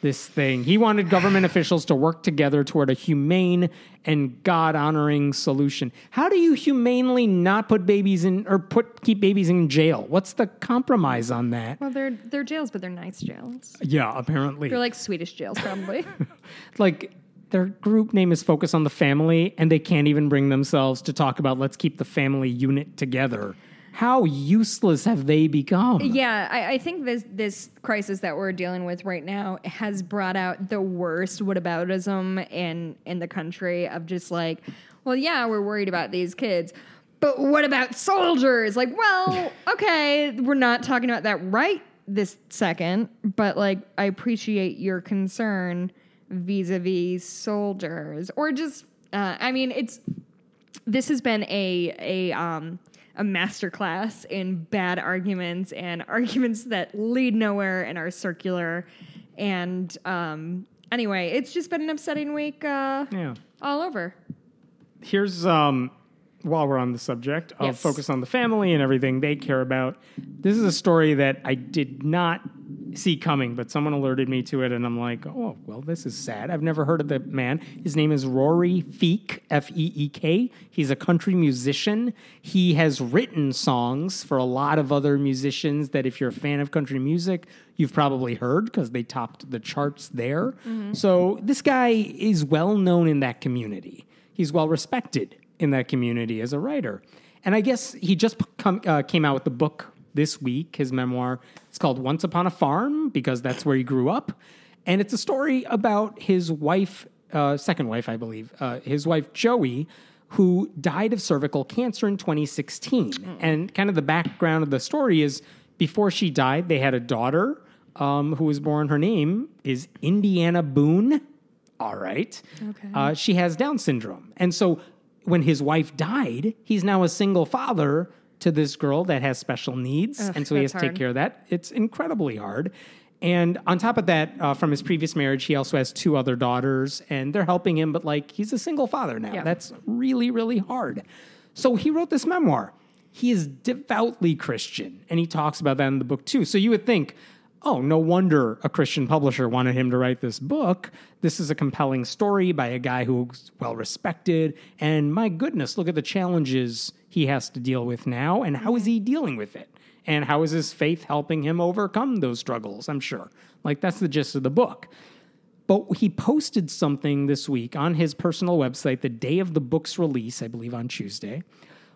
this thing. He wanted government officials to work together toward a humane and God honoring solution. How do you humanely not put babies in or put keep babies in jail? What's the compromise on that? Well, they're they're jails, but they're nice jails. Yeah, apparently. They're like Swedish jails, probably. like their group name is focus on the family and they can't even bring themselves to talk about let's keep the family unit together how useless have they become yeah, I, I think this this crisis that we're dealing with right now has brought out the worst whataboutism in in the country of just like, well, yeah, we're worried about these kids. But what about soldiers? Like, well, okay, we're not talking about that right this second, but like, I appreciate your concern vis-a-vis soldiers, or just, uh, I mean, it's this has been a a um a masterclass in bad arguments and arguments that lead nowhere and are circular. And um, anyway, it's just been an upsetting week uh, yeah all over. here's um while we're on the subject of Yes. focus on the family and everything they care about. This is a story that i did not see coming but someone alerted me to it and i'm like oh well this is sad. I've never heard of the man. His name is rory feek f-e-e-k he's a country musician. He has written songs for a lot of other musicians that if you're a fan of country music you've probably heard because they topped the charts there. Mm-hmm. So this guy is well known in that community. He's well respected in that community as a writer. And I guess he just come, uh, came out with the book this week, his memoir. It's called Once Upon a Farm because that's where he grew up. And it's a story about his wife, uh, second wife, I believe, uh, his wife, Joey, who died of cervical cancer in 2016. And kind of the background of the story is before she died, they had a daughter um, who was born. Her name is Indiana Boone. All right. Okay. Uh, she has Down syndrome. And so when his wife died, he's now a single father to this girl that has special needs. Ugh, and so he has to take care of that. It's incredibly hard. And on top of that, uh, from his previous marriage, he also has two other daughters, and they're helping him, but like he's a single father now. Yeah. That's really, really hard. So he wrote this memoir. He is devoutly Christian, and he talks about that in the book too. So you would think, oh, no wonder a Christian publisher wanted him to write this book. This is a compelling story by a guy who's well respected. And my goodness, look at the challenges he has to deal with now. And how is he dealing with it? And how is his faith helping him overcome those struggles? I'm sure. Like, that's the gist of the book. But he posted something this week on his personal website, the day of the book's release, I believe on Tuesday,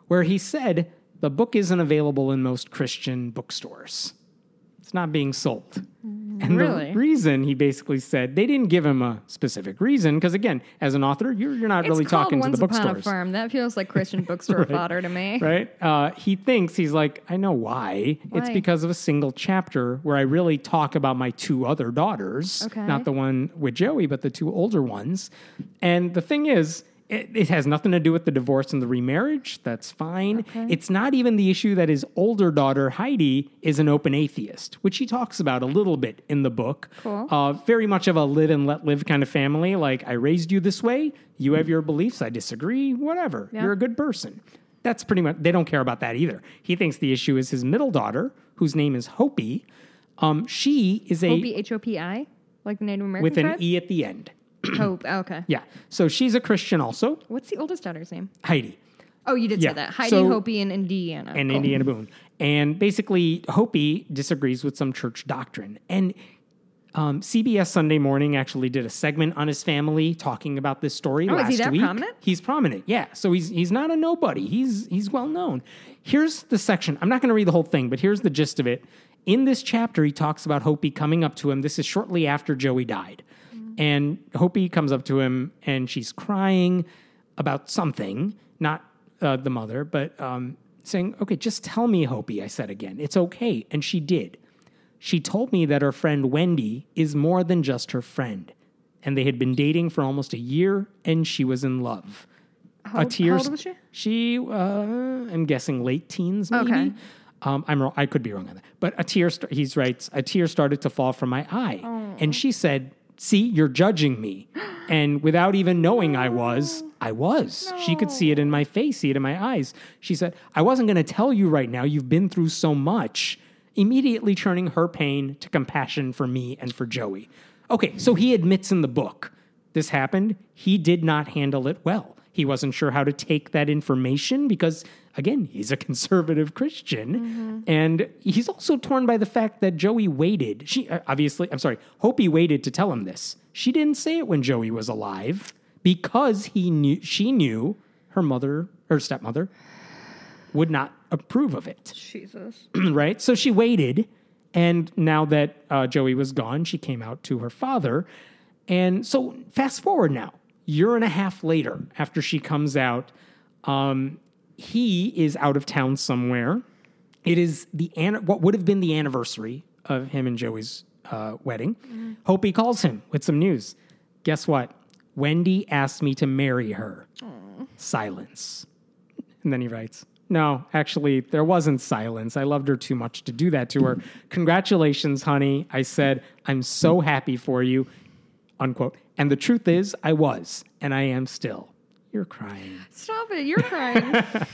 where he said the book isn't available in most Christian bookstores. It's not being sold. And Really? the reason he basically said they didn't give him a specific reason, because again, as an author, you're, you're not really it's called talking Once to the Upon a Farm. That feels like Christian bookstore Right. fodder to me. right? Uh, he thinks he's like, I know why. It's because of a single chapter where I really talk about my two other daughters, Okay. not the one with Joey, but the two older ones. And the thing is, it, it has nothing to do with the divorce and the remarriage. That's fine. Okay. It's not even the issue that his older daughter, Heidi, is an open atheist, which he talks about a little bit in the book. Cool. Uh, very much of a live and let live kind of family. Like, I raised you this way. You have your beliefs. I disagree. Whatever. Yeah. You're a good person. That's pretty much, they don't care about that either. He thinks the issue is his middle daughter, whose name is Hopie. Um, she is a, Hopi, H O P I, like the Native American with an tribe? E at the end. Hope. oh, okay. Yeah. So she's a Christian also, What's the oldest daughter's name? Heidi. Oh, you did Yeah. say that. Heidi, So- Hopie, and Indiana. and Cool. Indiana Boone. And basically, Hopie disagrees with some church doctrine. And um, CBS Sunday Morning actually did a segment on his family talking about this story Oh, is last he that week. prominent? He's prominent, yeah. So he's he's not a nobody. He's he's well known. Here's the section. I'm not going to read the whole thing, but here's the gist of it. In this chapter, he talks about Hopie coming up to him. This is shortly after Joey died. And Hopie comes up to him and she's crying about something, not uh, the mother, but um, saying, Okay, just tell me, Hopie, I said again. It's okay. And she did. She told me that her friend Wendy is more than just her friend. And they had been dating for almost a year and she was in love. How, a tear. how old was she? She, uh, I'm guessing late teens, maybe. Okay. Um, I'm wrong. I could be wrong on that. But a tear. St- he writes, a tear started to fall from my eye, Oh. and she said, "See, you're judging me." and without even knowing I was, I was. She could see it in my face, see it in my eyes. She said, "I wasn't going to tell you right now. You've been through so much." Immediately turning her pain to compassion for me and for Joey. Okay, so he admits in the book this happened. He did not handle it well. He wasn't sure how to take that information because, again, he's a conservative Christian. And he's also torn by the fact that Joey waited. She uh, obviously, I'm sorry, Hopie waited to tell him this. She didn't say it when Joey was alive because he knew she knew her mother or stepmother would not approve of it Jesus. right? So she waited, and now that uh, Joey was gone, she came out to her father. And so, fast forward now, year and a half later, after she comes out, um, he is out of town somewhere. It is the an- what would have been the anniversary of him and Joey's uh, wedding. Hopie calls him with some news. Guess what? Wendy asked me to marry her. Silence. And then he writes, No, actually, there wasn't silence. I loved her too much to do that to her. Congratulations, honey. I said, I'm so happy for you. Unquote. And the truth is, I was, and I am still. You're crying. Stop it. You're crying.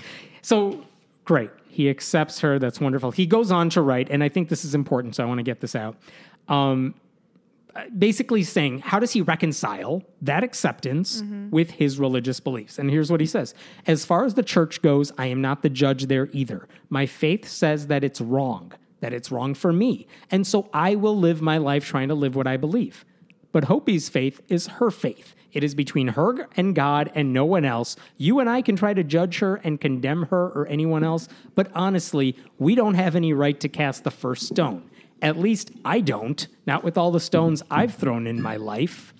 So great. He accepts her. That's wonderful. He goes on to write, and I think this is important, so I want to get this out. Um, basically saying, how does he reconcile that acceptance with his religious beliefs? And here's what he says As far as the church goes, I am not the judge there either. My faith says that it's wrong, that it's wrong for me. And so I will live my life trying to live what I believe. But Hopie's faith is her faith. It is between her and God and no one else. You and I can try to judge her and condemn her or anyone else, but honestly, we don't have any right to cast the first stone. At least I don't, not with all the stones I've thrown in my life.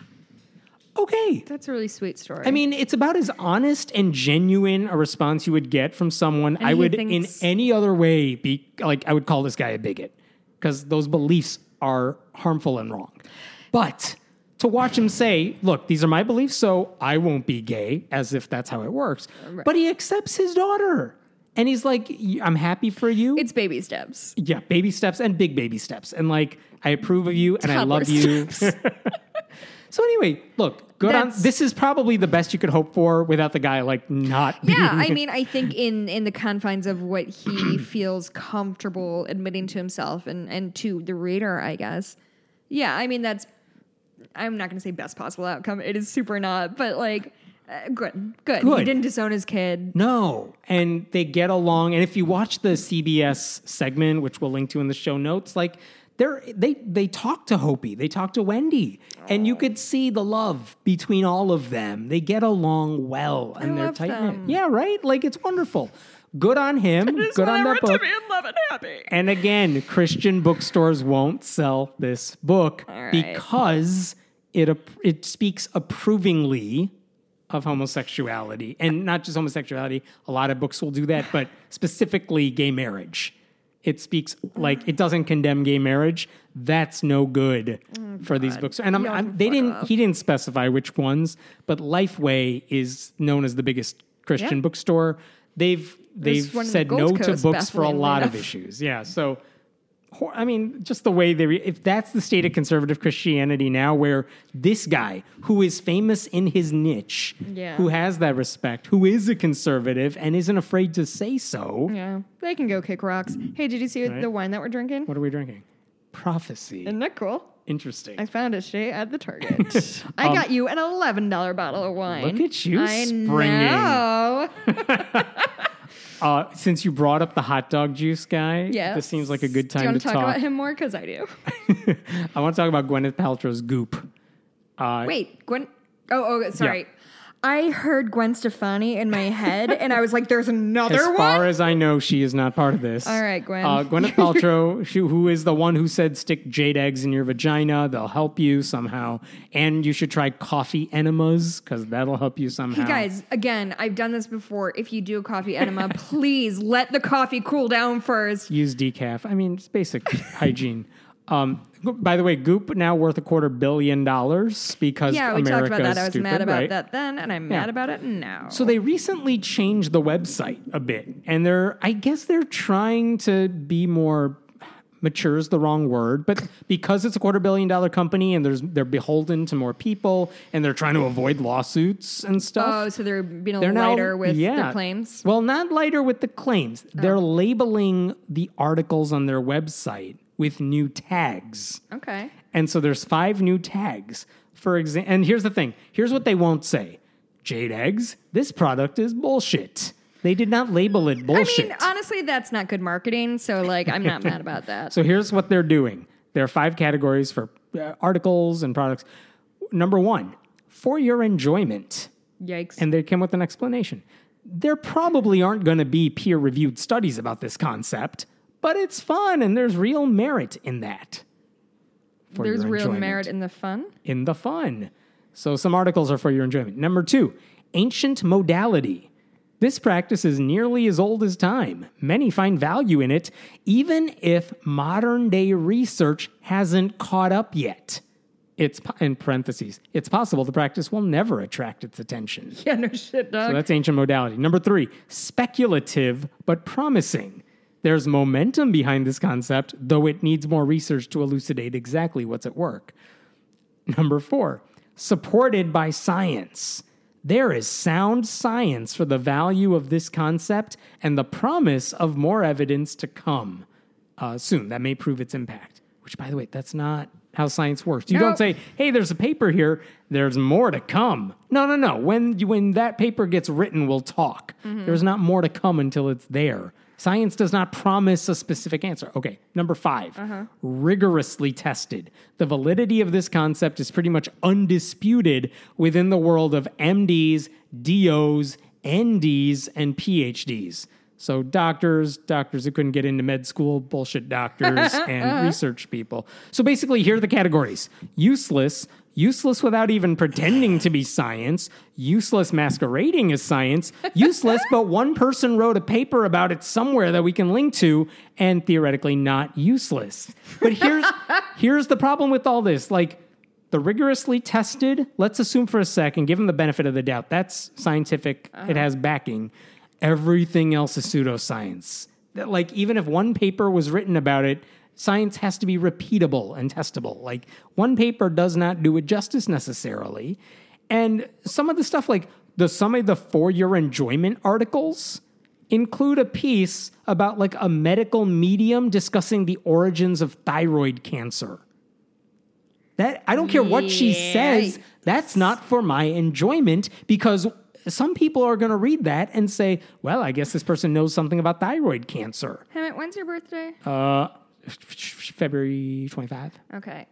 Okay. That's a really sweet story. I mean, it's about as honest and genuine a response you would get from someone I would thinks- in any other way be like I would call this guy a bigot because those beliefs are harmful and wrong. But to watch him say, "Look, these are my beliefs, so I won't be gay," as if that's how it works. But he accepts his daughter. And he's like, I'm happy for you. it's baby steps. yeah, baby steps and big baby steps. And like, I approve of you and I Toddler love you. So anyway, look, good on. This is probably the best you could hope for without the guy like not. Being, Yeah, I mean, I think in in the confines of what he feels comfortable admitting to himself and and to the reader, I guess. Yeah, I mean that's. I'm not going to say best possible outcome. It is super not, but like, uh, good, good. He didn't disown his kid. no, and they get along. And if you watch the CBS segment, which we'll link to in the show notes, like they're they they talk to Hopie, they talk to Wendy, and you could see the love between all of them. They get along well, and they're love tight them. Yeah, right. Like it's wonderful. Good on him. Good on that book. to love and happy. And again, Christian bookstores won't sell this book right. because it it speaks approvingly of homosexuality, and not just homosexuality. A lot of books will do that, but specifically gay marriage. It speaks like it doesn't condemn gay marriage. That's no good for these books. And I'm, I'm, they didn't. off. He didn't specify which ones, but Lifeway is known as the biggest Christian Yeah. bookstore. They've they've said no to books for a lot of issues. Yeah, so I mean, just the way they, re- if that's the state of conservative Christianity now, where this guy who is famous in his niche, Yeah. who has that respect, who is a conservative and isn't afraid to say so, Yeah, they can go kick rocks. Hey, did you see the wine that we're drinking? what are we drinking? Prophecy. Isn't that cool? Interesting. I found it straight at the Target. I got you an eleven dollar bottle of wine. Um, Look at you I springing. Uh, since you brought up the hot dog juice guy, Yeah, this seems like a good Do you time to talk. talk about him more? Because I do. I want to talk about Gwyneth Paltrow's Goop. Uh, Wait, Gwen. Oh, oh, sorry. I heard Gwen Stefani in my head, and I was like, "There's another one." As one." far as I know, she is not part of this. All right, Gwen. Uh, Gwyneth Paltrow, she, who is the one who said stick jade eggs in your vagina, they'll help you somehow. And you should try coffee enemas because that'll help you somehow. Hey guys, again, I've done this before. If you do a coffee enema, please let the coffee cool down first. Use decaf. I mean, it's basic hygiene. Um, by the way, Goop now worth a quarter billion dollars because Yeah, we America's talked about that. I was stupid, mad about right? that then, and I'm Yeah. mad about it now. So they recently changed the website a bit, and they're I guess they're trying to be more mature is the wrong word, but because it's a quarter billion dollar company and there's they're beholden to more people and they're trying to avoid lawsuits and stuff. oh, so they're being a they're little now- lighter with yeah. their claims. Well, not lighter with the claims. They're labeling the articles on their website with new tags. Okay. And so there's five new tags. For example, and here's the thing. Here's what they won't say. Jade eggs, this product is bullshit. They did not label it bullshit. I mean, honestly, that's not good marketing. So, like, I'm not mad about that. so here's what they're doing. There are five categories for uh, articles and products. Number 1, for your enjoyment. Yikes. And they came with an explanation. There probably aren't going to be peer reviewed studies about this concept, but it's fun and there's real merit in that. for There's real enjoyment. merit in the fun. in the fun. So some articles are for your enjoyment. Number two, ancient modality. This practice is nearly as old as time. Many find value in it, even if modern day research hasn't caught up yet. It's in parentheses. It's possible the practice will never attract its attention. Yeah, no shit, dog. So that's ancient modality. Number three, speculative but promising. There's momentum behind this concept, though it needs more research to elucidate exactly what's at work. Number four, supported by science. There is sound science for the value of this concept and the promise of more evidence to come uh, soon that may prove its impact. Which, by the way, that's not how science works. You Nope. don't say, "Hey, there's a paper here. There's more to come." No, no, no. When you, when that paper gets written, we'll talk. There's not more to come until it's there. Science does not promise a specific answer. Okay, number 5 uh-huh. rigorously tested. The validity of this concept is pretty much undisputed within the world of MDs, DOs, NDs, and PhDs. So doctors, doctors who couldn't get into med school, bullshit doctors, and uh-huh. research people. So basically, here are the categories: useless, useless without even pretending to be science, useless masquerading as science, useless, but one person wrote a paper about it somewhere that we can link to, and theoretically not useless. But here's here's the problem with all this, like. The rigorously tested, let's assume for a second, give them the benefit of the doubt. That's scientific, it has backing. Everything else is pseudoscience. That, Like, even if one paper was written about it, science has to be repeatable and testable. Like, one paper does not do it justice necessarily. And some of the stuff, like the some of the for your enjoyment articles, include a piece about like a medical medium discussing the origins of thyroid cancer. That I don't care what she says, that's not for my enjoyment because some people are going to read that and say, "Well, I guess this person knows something about thyroid cancer." Hemant, when's your birthday? Uh February 25. okay.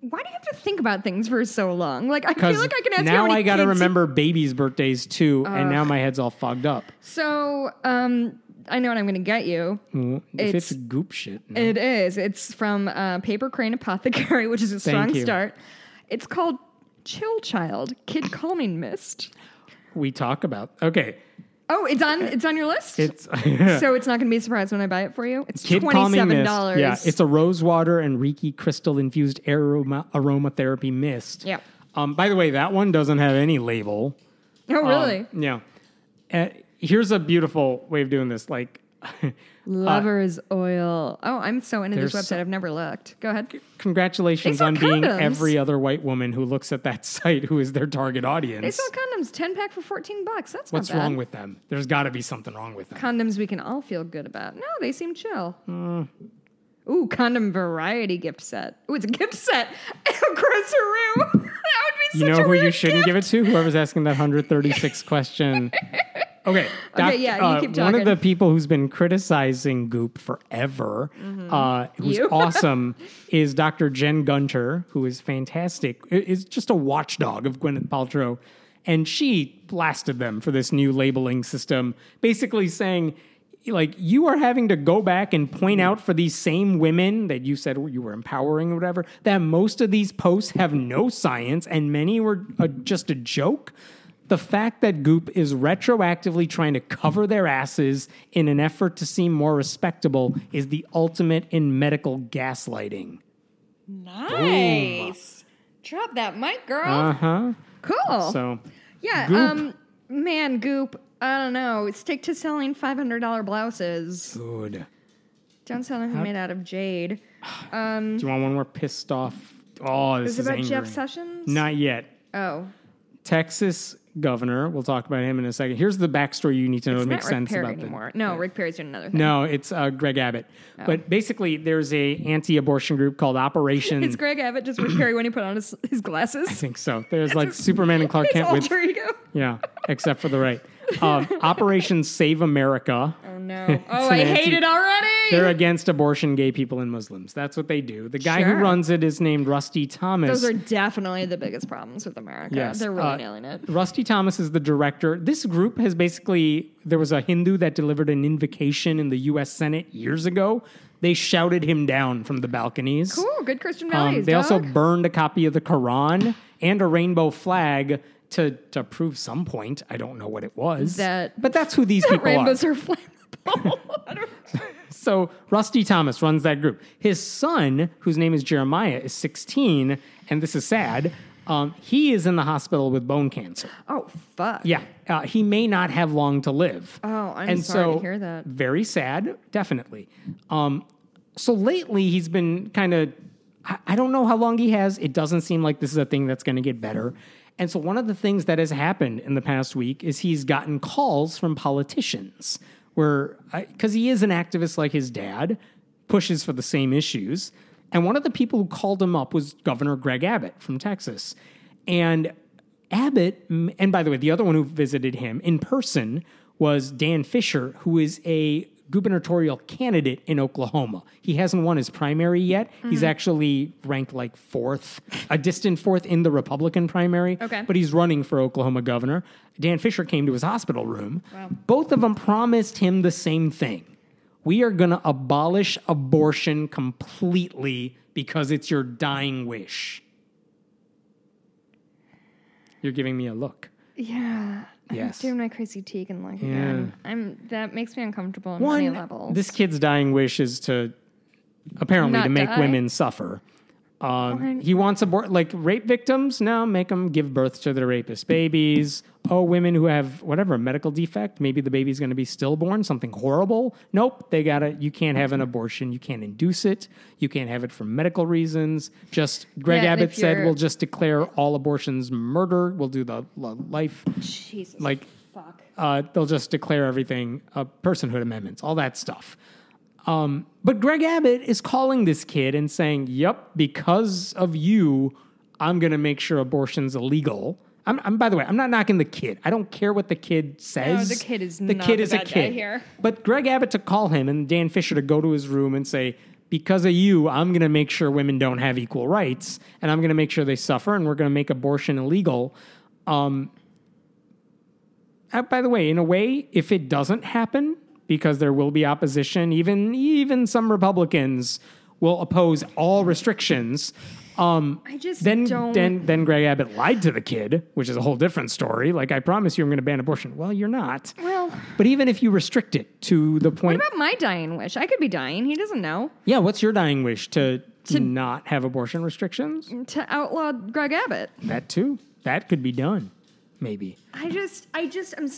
Why do you have to think about things for so long? Like, I feel like I can ask now I got to remember babies' birthdays too, and now my head's all fogged up. So, um, I know what I'm going to get you. Mm, If it's, It's- goop shit. no. It is. It's from uh, Paper Crane Apothecary, which is a Thank strong you. start. It's called Chill Child Kid Calming Mist. we talk about. Okay. Oh, it's on. It's on your list. It's so it's not going to be a surprise when I buy it for you. It's Kid twenty seven dollars. Yeah, it's a rosewater and Reiki crystal infused aroma aromatherapy mist. Yeah. Um, by the way, that one doesn't have any label. oh Um, really? yeah. Uh, here's a beautiful way of doing this. Like, Lover's oil. Oh, I'm so into this website. I've never looked. Go ahead. congratulations on being every other white woman who looks at that site who is their target audience. They sell condoms, ten pack for fourteen bucks. That's What's wrong with them? There's got to be something wrong with them. condoms we can all feel good about. No, they seem chill. Hmm. Ooh, condom variety gift set. Ooh, it's a gift set. Grocery that would be such You know who you shouldn't gift. give it to? Whoever's asking that 136 question. Okay. Okay, yeah, you uh, keep One of the people who's been criticizing Goop forever, uh, who's Mm-hmm. Awesome, is Dr. Jen Gunter, who is fantastic. Is just a watchdog of Gwyneth Paltrow. And she blasted them for this new labeling system, basically saying, like, you are having to go back and point out for these same women that you said you were empowering or whatever, that most of these posts have no science and many were uh, just a joke The fact that Goop is retroactively trying to cover their asses in an effort to seem more respectable is the ultimate in medical gaslighting. Nice. Drop that mic, girl. Uh huh. cool. So, yeah. Goop. Um. Man, Goop. I don't know. Stick to selling five hundred dollar blouses. good. Don't sell them made out of jade. Um. Do you want one more pissed off? Oh, this Is is about angry. Jeff Sessions? Not yet. Oh. Texas governor. We'll talk about him in a second. Here's the backstory you need to know It's to make Rick sense Perry about the anymore. No, Rick Perry's doing another thing. No, it's uh, Greg Abbott. Oh. But basically, there's a anti-abortion group called Operation. It's Greg Abbott, just Rick Perry when he put on his, his glasses. I think so. There's like Superman and Clark his Kent with ego. yeah, except for the right. Um, Operation Save America. Oh no! Oh, I hate it already. They're against abortion, gay people, and Muslims. That's what they do. The guy Sure. who runs it is named Rusty Thomas. Those are definitely the biggest problems with America. Yes, They're really uh, nailing it. Rusty Thomas is the director. This group has basically, there was a Hindu that delivered an invocation in the U.S. Senate years ago. They shouted him down from the balconies. Cool, good Christian Um, values. they also burned a copy of the Quran and a rainbow flag to to prove some point. I don't know what it was. That- but that's who these people are. rainbows are. I So Rusty Thomas runs that group. His son, whose name is Jeremiah, is 16, and this is sad. Um, he is in the hospital with bone cancer. oh fuck. Yeah, uh, he may not have long to live. Oh, I'm and sorry so, to hear that. Very sad, definitely. Um, so lately, he's been kind of. I, I don't know how long he has. It doesn't seem like this is a thing that's going to get better. And so, one of the things that has happened in the past week is he's gotten calls from politicians where, because he is an activist like his dad, pushes for the same issues. And one of the people who called him up was Governor Greg Abbott from Texas. And Abbott, and by the way, the other one who visited him in person was Dan Fisher, who is a gubernatorial candidate in Oklahoma. He hasn't won his primary yet. He's Mm-hmm. actually ranked like fourth, a distant fourth in the Republican primary. Okay. But he's running for Oklahoma governor. Dan Fisher came to his hospital room. Wow. Both of them promised him the same thing. We are going to abolish abortion completely because it's your dying wish. You're giving me a look. Yeah. Yes. I'm doing my Chrissy Teigen like Yeah. again. I'm that makes me uncomfortable on many One, levels. this kid's dying wish is to apparently Not to make die? women suffer. Um, he wants abort like rape victims. No, make them give birth to their rapist babies. Oh, women who have whatever medical defect, maybe the baby's going to be stillborn, something horrible. Nope, they got to You can't have an abortion. You can't induce it. You can't have it for medical reasons. Just Greg Yeah, Abbott said we'll just declare all abortions murder. We'll do the the life Jesus. like fuck. uh, they'll just declare everything uh, personhood amendments, all that stuff. Um, but Greg Abbott is calling this kid and saying, "Yep, because of you, I'm going to make sure abortion's illegal." I'm, I'm, by the way, I'm not knocking the kid. I don't care what the kid says. the kid is the not kid the is a kid here. But Greg Abbott to call him and Dan Fisher to go to his room and say, "Because of you, I'm going to make sure women don't have equal rights, and I'm going to make sure they suffer, and we're going to make abortion illegal." Um, uh, by the way, in a way, if it doesn't happen, because there will be opposition, even even some Republicans will oppose all restrictions. Um, I just then, don't- then then Greg Abbott lied to the kid, which is a whole different story. Like I promise you, I'm going to ban abortion. Well, you're not. Well, But even if you restrict it to the point, what about my dying wish? I could be dying. He doesn't know. yeah, what's your dying wish to, to not have abortion restrictions? To outlaw Greg Abbott. That too. That could be done, maybe. I just, I just, I'm.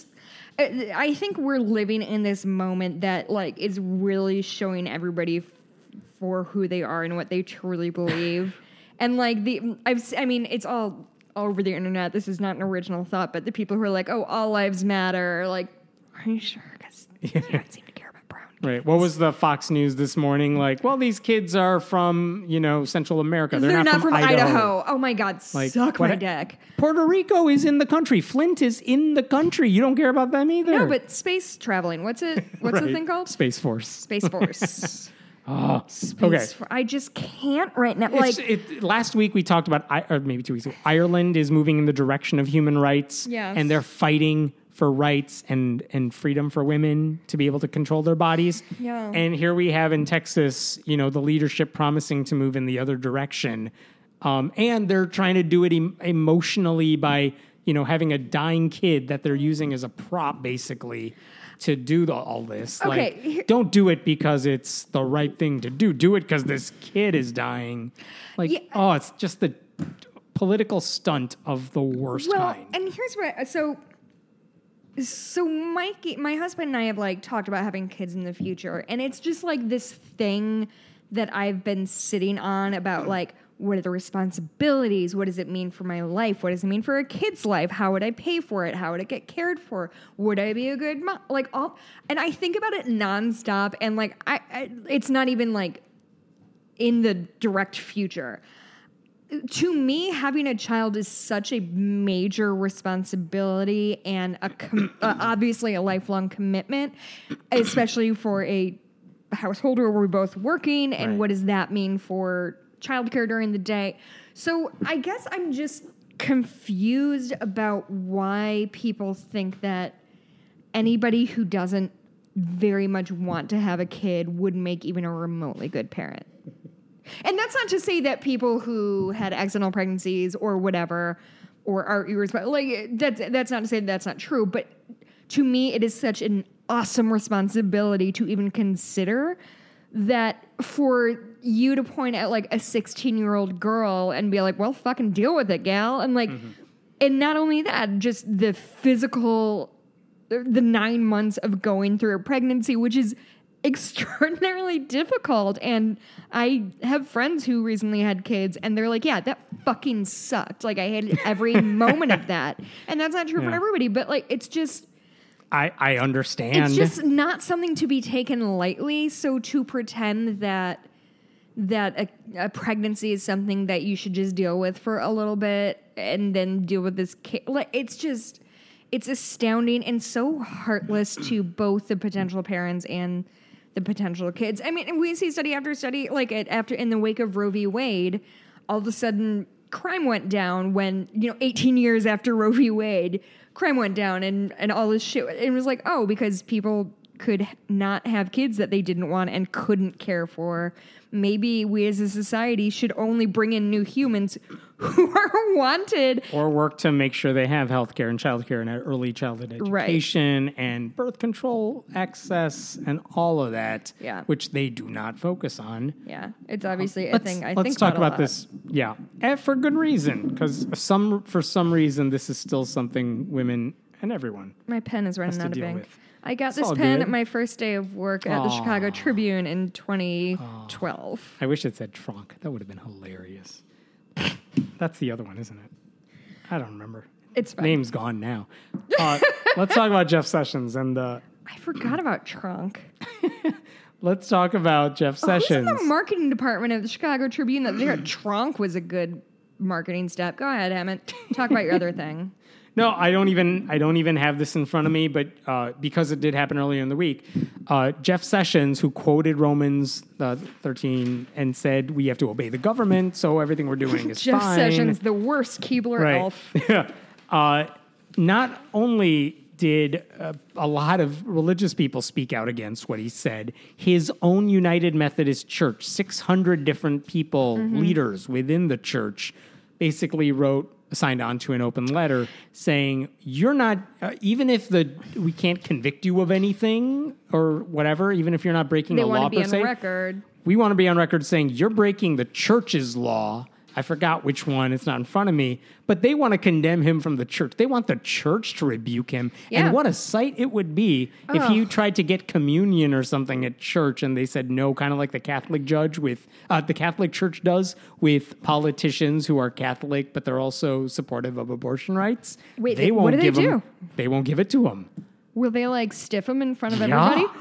I think we're living in this moment that like is really showing everybody f- for who they are and what they truly believe, and like the I've, I mean, it's all all over the internet. This is not an original thought, but the people who are like, oh, all lives matter, are like, are you sure? Because you don't seem to care about brown. Right. What was the Fox News this morning? Like, well, these kids are from, you know, Central America. They're, They're, not, from, Idaho. Oh my God, Like, suck my dick. Puerto Rico is in the country. Flint is in the country. You don't care about them either. No, but space traveling. What's it? What's the thing called? Space Force. Space Force. Oh, Space okay. For- I just can't right now. Like, it, last week we talked about, or maybe two weeks ago, Ireland is moving in the direction of human rights. Yes. And they're fighting for rights and, and freedom for women to be able to control their bodies. Yeah. And here we have in Texas, you know, the leadership promising to move in the other direction. Um, and they're trying to do it em- emotionally by you know, having a dying kid that they're using as a prop, basically, to do the, all this. Okay, Like, don't do it because it's the right thing to do. Do it because this kid is dying. Like, Yeah. oh, it's just the political stunt of the worst well, kind. and here's what uh, so so Mikey, my husband and I have like talked about having kids in the future, and it's just like this thing that I've been sitting on about like what are the responsibilities? What does it mean for my life? What does it mean for a kid's life? How would I pay for it? How would it get cared for? Would I be a good mom? Like all, and I think about it nonstop, and like I, I it's not even like in the direct future to me, having a child is such a major responsibility and a com- uh, obviously a lifelong commitment, especially for a household where we're both working. And Right. what does that mean for childcare during the day? So I guess I'm just confused about why people think that anybody who doesn't very much want to have a kid would make even a remotely good parent. And that's not to say that people who had accidental pregnancies or whatever or are irresponsible like that's that's not to say that that's not true, but to me it is such an awesome responsibility to even consider that for you to point at like a 16 year old girl and be like, well, fucking deal with it, gal. And like, mm-hmm. and not only that, just the physical, the nine months of going through a pregnancy, which is extraordinarily difficult. And I have friends who recently had kids and they're like, yeah, that fucking sucked. Like, I hated every moment of that. And that's not true for everybody, but like, it's just, I, I understand. it's just not something to be taken lightly. So to pretend that that a, a pregnancy is something that you should just deal with for a little bit and then deal with this kid, like it's just it's astounding and so heartless to both the potential parents and the potential kids. I mean, we see study after study, like it, after in the wake of Roe v. Wade, all of a sudden crime went down when you know 18 years after Roe v. Wade, crime went down and and all this shit. It was like oh because people could not have kids that they didn't want and couldn't care for. Maybe we as a society should only bring in new humans who are wanted or work to make sure they have health care and childcare and early childhood Right. education and birth control access and all of that, Yeah. which they do not focus on. Yeah, it's obviously a Let's, thing I think let's talk about, a about lot. this. Yeah, and for good reason, because some for some reason this is still something women and everyone. My pen is running out of ink. with. I got It's this pen good. at my first day of work at the Chicago Tribune in 2012. I wish it said tronc. That would have been hilarious. That's the other one, isn't it? I don't remember. It's fine. Name's gone now. Uh, let's talk about Jeff Sessions and uh, I forgot about tronc. let's talk about Jeff in Sessions. the marketing department of the Chicago Tribune that their tronc was a good marketing step? Go ahead, Hemant. Talk about your other thing. No, I don't even I don't even have this in front of me, but uh, because it did happen earlier in the week, uh, Jeff Sessions, who quoted Romans uh, thirteen and said we have to obey the government, so everything we're doing is Jeff fine. Sessions, the worst Keebler right? elf. Yeah. uh, not only did uh, a lot of religious people speak out against what he said, his own United Methodist Church, six hundred different people, Mm-hmm. leaders within the church, basically wrote signed on to an open letter saying you're not uh, even if the we can't convict you of anything or whatever even if you're not breaking They a law to per on se record. we want to be on record saying you're breaking the church's law. I forgot which one, it's not in front of me, but they want to condemn him from the church. They want the church to rebuke him. Yeah. And what a sight it would be if Oh. he tried to get communion or something at church and they said no, kind of like the Catholic judge with uh, the Catholic Church does with politicians who are Catholic, but they're also supportive of abortion rights. Wait, they they- won't what do they give him. do? They won't give it to him. Will they like stiff him in front of Yeah. everybody?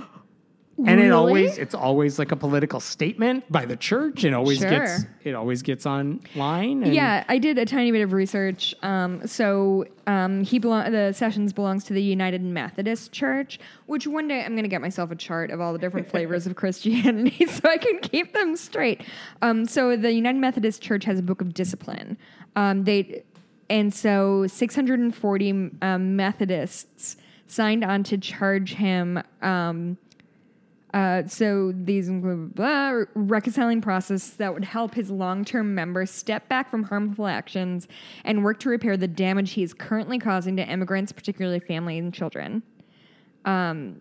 And it always it's always like a political statement by the church. It always Sure. gets it always gets online. And Yeah, I did a tiny bit of research. Um, so um, he belong. The sessions belongs to the United Methodist Church, which one day I'm going to get myself a chart of all the different flavors of Christianity so I can keep them straight. Um, so the United Methodist Church has a book of discipline. Um, they and so 640 um, Methodists signed on to charge him. Um, Uh, so these include blah, reconciling process that would help his long-term members step back from harmful actions and work to repair the damage he is currently causing to immigrants, particularly families and children. Um,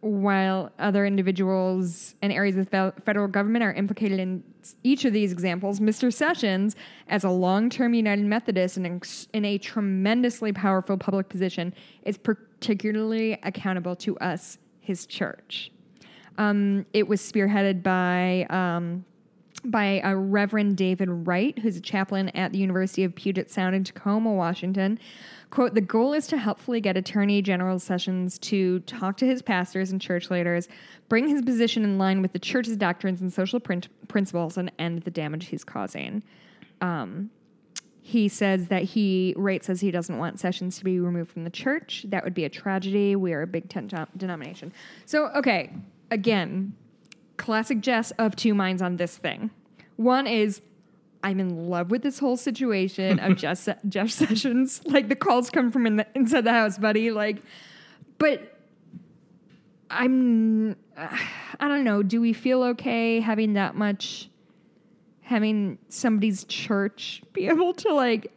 while other individuals and areas of the federal government are implicated in each of these examples, Mr. Sessions, as a long-term United Methodist and in a tremendously powerful public position, is particularly accountable to us, his church. Um, it was spearheaded by um, by a Reverend David Wright, who's a chaplain at the University of Puget Sound in Tacoma, Washington. Quote, the goal is to helpfully get Attorney General Sessions to talk to his pastors and church leaders, bring his position in line with the church's doctrines and social principles, and end the damage he's causing. Um, he says that he Wright says he doesn't want Sessions to be removed from the church. That would be a tragedy. We are a big tent denomination. So, okay, again, classic Jess of two minds on this thing. One is I'm in love with this whole situation of Jeff, Jeff Sessions. Like the calls come from in the, inside the house, buddy. Like, but I'm I don't know. Do we feel okay having that much? Having somebody's church be able to like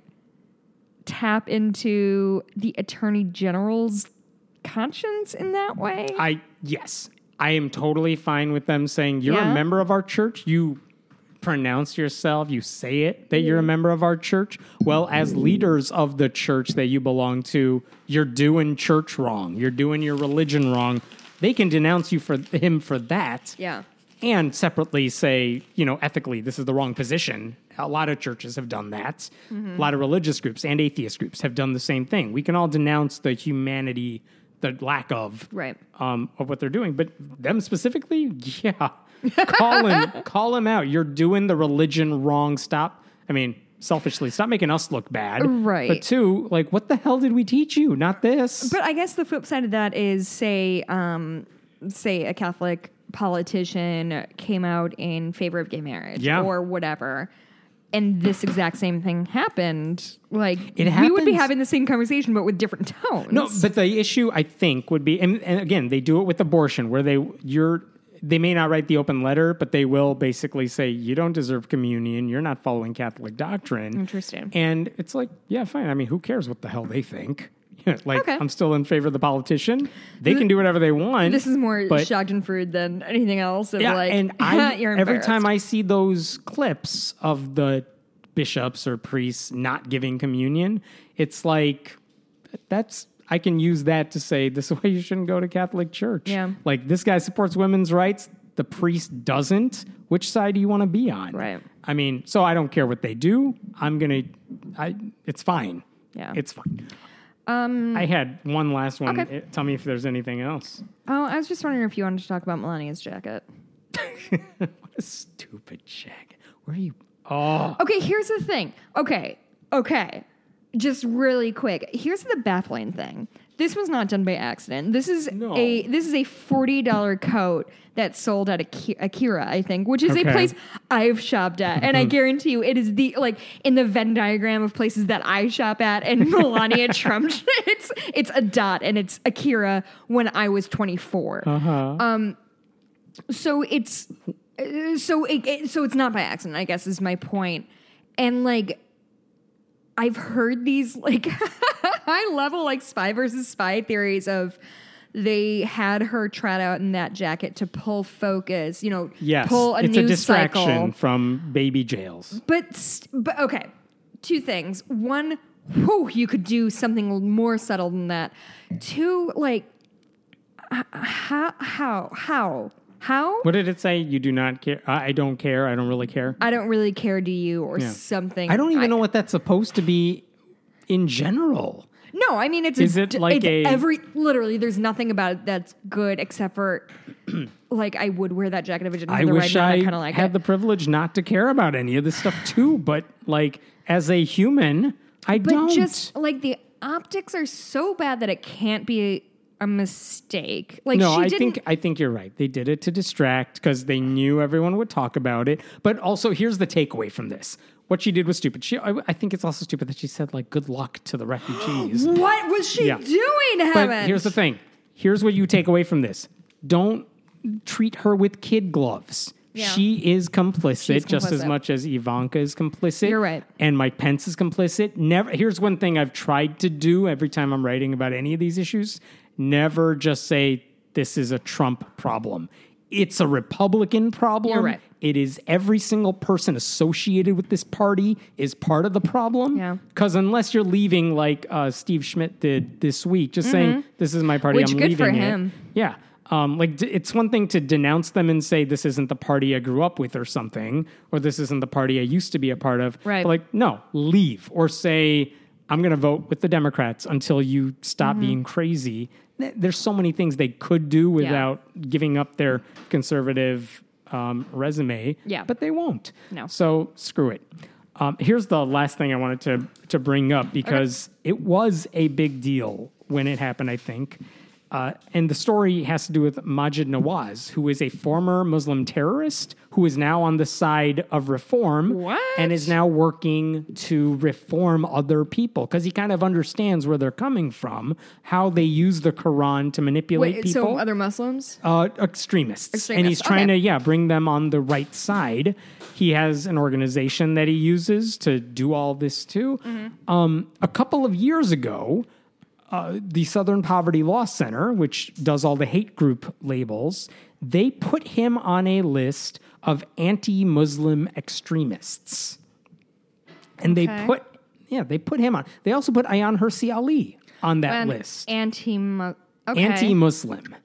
tap into the attorney general's conscience in that way? I yes, I am totally fine with them saying, You're yeah. a member of our church. You pronounce yourself, you say it that you're a member of our church. Well, as leaders of the church that you belong to, you're doing church wrong. You're doing your religion wrong. They can denounce you for him for that. Yeah. And separately say, you know, ethically, this is the wrong position. A lot of churches have done that. Mm-hmm. A lot of religious groups and atheist groups have done the same thing. We can all denounce the humanity the lack of right um, of what they're doing. But them specifically, yeah, call him call him out. You're doing the religion wrong. Stop. I mean, selfishly, stop making us look bad. Right. But two, like, what the hell did we teach you? Not this. But I guess the flip side of that is, say, um, say a Catholic politician came out in favor of gay marriage yeah. or whatever and this exact same thing happened, like it we would be having the same conversation, but with different tones. No, but the issue I think would be, and, and again, they do it with abortion, where they you're they may not write the open letter, but they will basically say you don't deserve communion. You're not following Catholic doctrine. Interesting. And it's like, yeah, fine. I mean, who cares what the hell they think? like okay. I'm still in favor of the politician. They can do whatever they want. This is more Schadenfreude than anything else. yeah, like, and I every time I see those clips of the bishops or priests not giving communion, it's like that's I can use that to say this is why you shouldn't go to Catholic Church. Yeah. Like this guy supports women's rights, the priest doesn't. Which side do you want to be on? Right. I mean, so I don't care what they do. I'm gonna I it's fine. Yeah. It's fine. Um, I had one last one. Okay. Tell me if there's anything else. Oh, I was just wondering if you wanted to talk about Melania's jacket. what a stupid jacket. Where are you? Oh. Okay, here's the thing. Okay, okay. Just really quick. Here's the baffling thing. This was not done by accident. This is no. a this is a forty dollar coat that's sold at Akira, I think, which is okay. a place I've shopped at, and I guarantee you, it is the like in the Venn diagram of places that I shop at, and Melania Trump, it's it's a dot, and it's Akira when I was twenty four. Uh-huh. Um, so it's so it, it, so it's not by accident. I guess is my point, and like I've heard these like high level like spy versus spy theories of they had her trot out in that jacket to pull focus, you know, yes, pull a it's news a distraction cycle. from baby jails. But but okay, two things. One, whew, you could do something more subtle than that. Two, like how how how how? What did it say? You do not care. I don't care. I don't really care. I don't really care. Do you or yeah. something? I don't even I, know what that's supposed to be in general. No, I mean it's is it like a every literally? There's nothing about it that's good except for like I would wear that jacket if it didn't have I the wish red I kind of like had it. the privilege not to care about any of this stuff too, but like as a human, I but don't. just like the optics are so bad that it can't be a mistake. Like no, she I think I think you're right. They did it to distract because they knew everyone would talk about it. But also, here's the takeaway from this: what she did was stupid. She, I, I think it's also stupid that she said like "good luck" to the refugees. what was she Yeah. doing, but Heaven? here's the thing: here's what you take away from this. Don't treat her with kid gloves. Yeah. She is complicit, She's just as complicit. much as Ivanka is complicit. You're right. And Mike Pence is complicit. Never. Here's one thing I've tried to do every time I'm writing about any of these issues: never just say this is a Trump problem. It's a Republican problem. Right. It is every single person associated with this party is part of the problem. Yeah. Because unless you're leaving, like uh, Steve Schmidt did this week, just saying this is my party, Mm-hmm. Which I'm good for leaving it." him. Yeah. Um, like d- it's one thing to denounce them and say this isn't the party I grew up with or something, or this isn't the party I used to be a part of. Right. But like, no, leave or say I'm going to vote with the Democrats until you stop Mm-hmm. being crazy. Th- There's so many things they could do without giving up their conservative um, resume. Yeah. But they won't. No. So screw it. Um, here's the last thing I wanted to to bring up because it was a big deal when it happened. I think. Uh, and the story has to do with Maajid Nawaz, who is a former Muslim terrorist who is now on the side of reform What? and is now working to reform other people because he kind of understands where they're coming from, how they use the Quran to manipulate Wait, people so other Muslims? uh, extremists. and he's trying okay. to yeah bring them on the right side. He has an organization that he uses to do all this too. Mm-hmm. Um, a couple of years ago, uh, the Southern Poverty Law Center, which does all the hate group labels, they put him on a list of anti-Muslim extremists, and Okay. they put yeah they put him on. They also put Ayaan Hirsi Ali on that An list, Anti. Okay. anti-Muslim.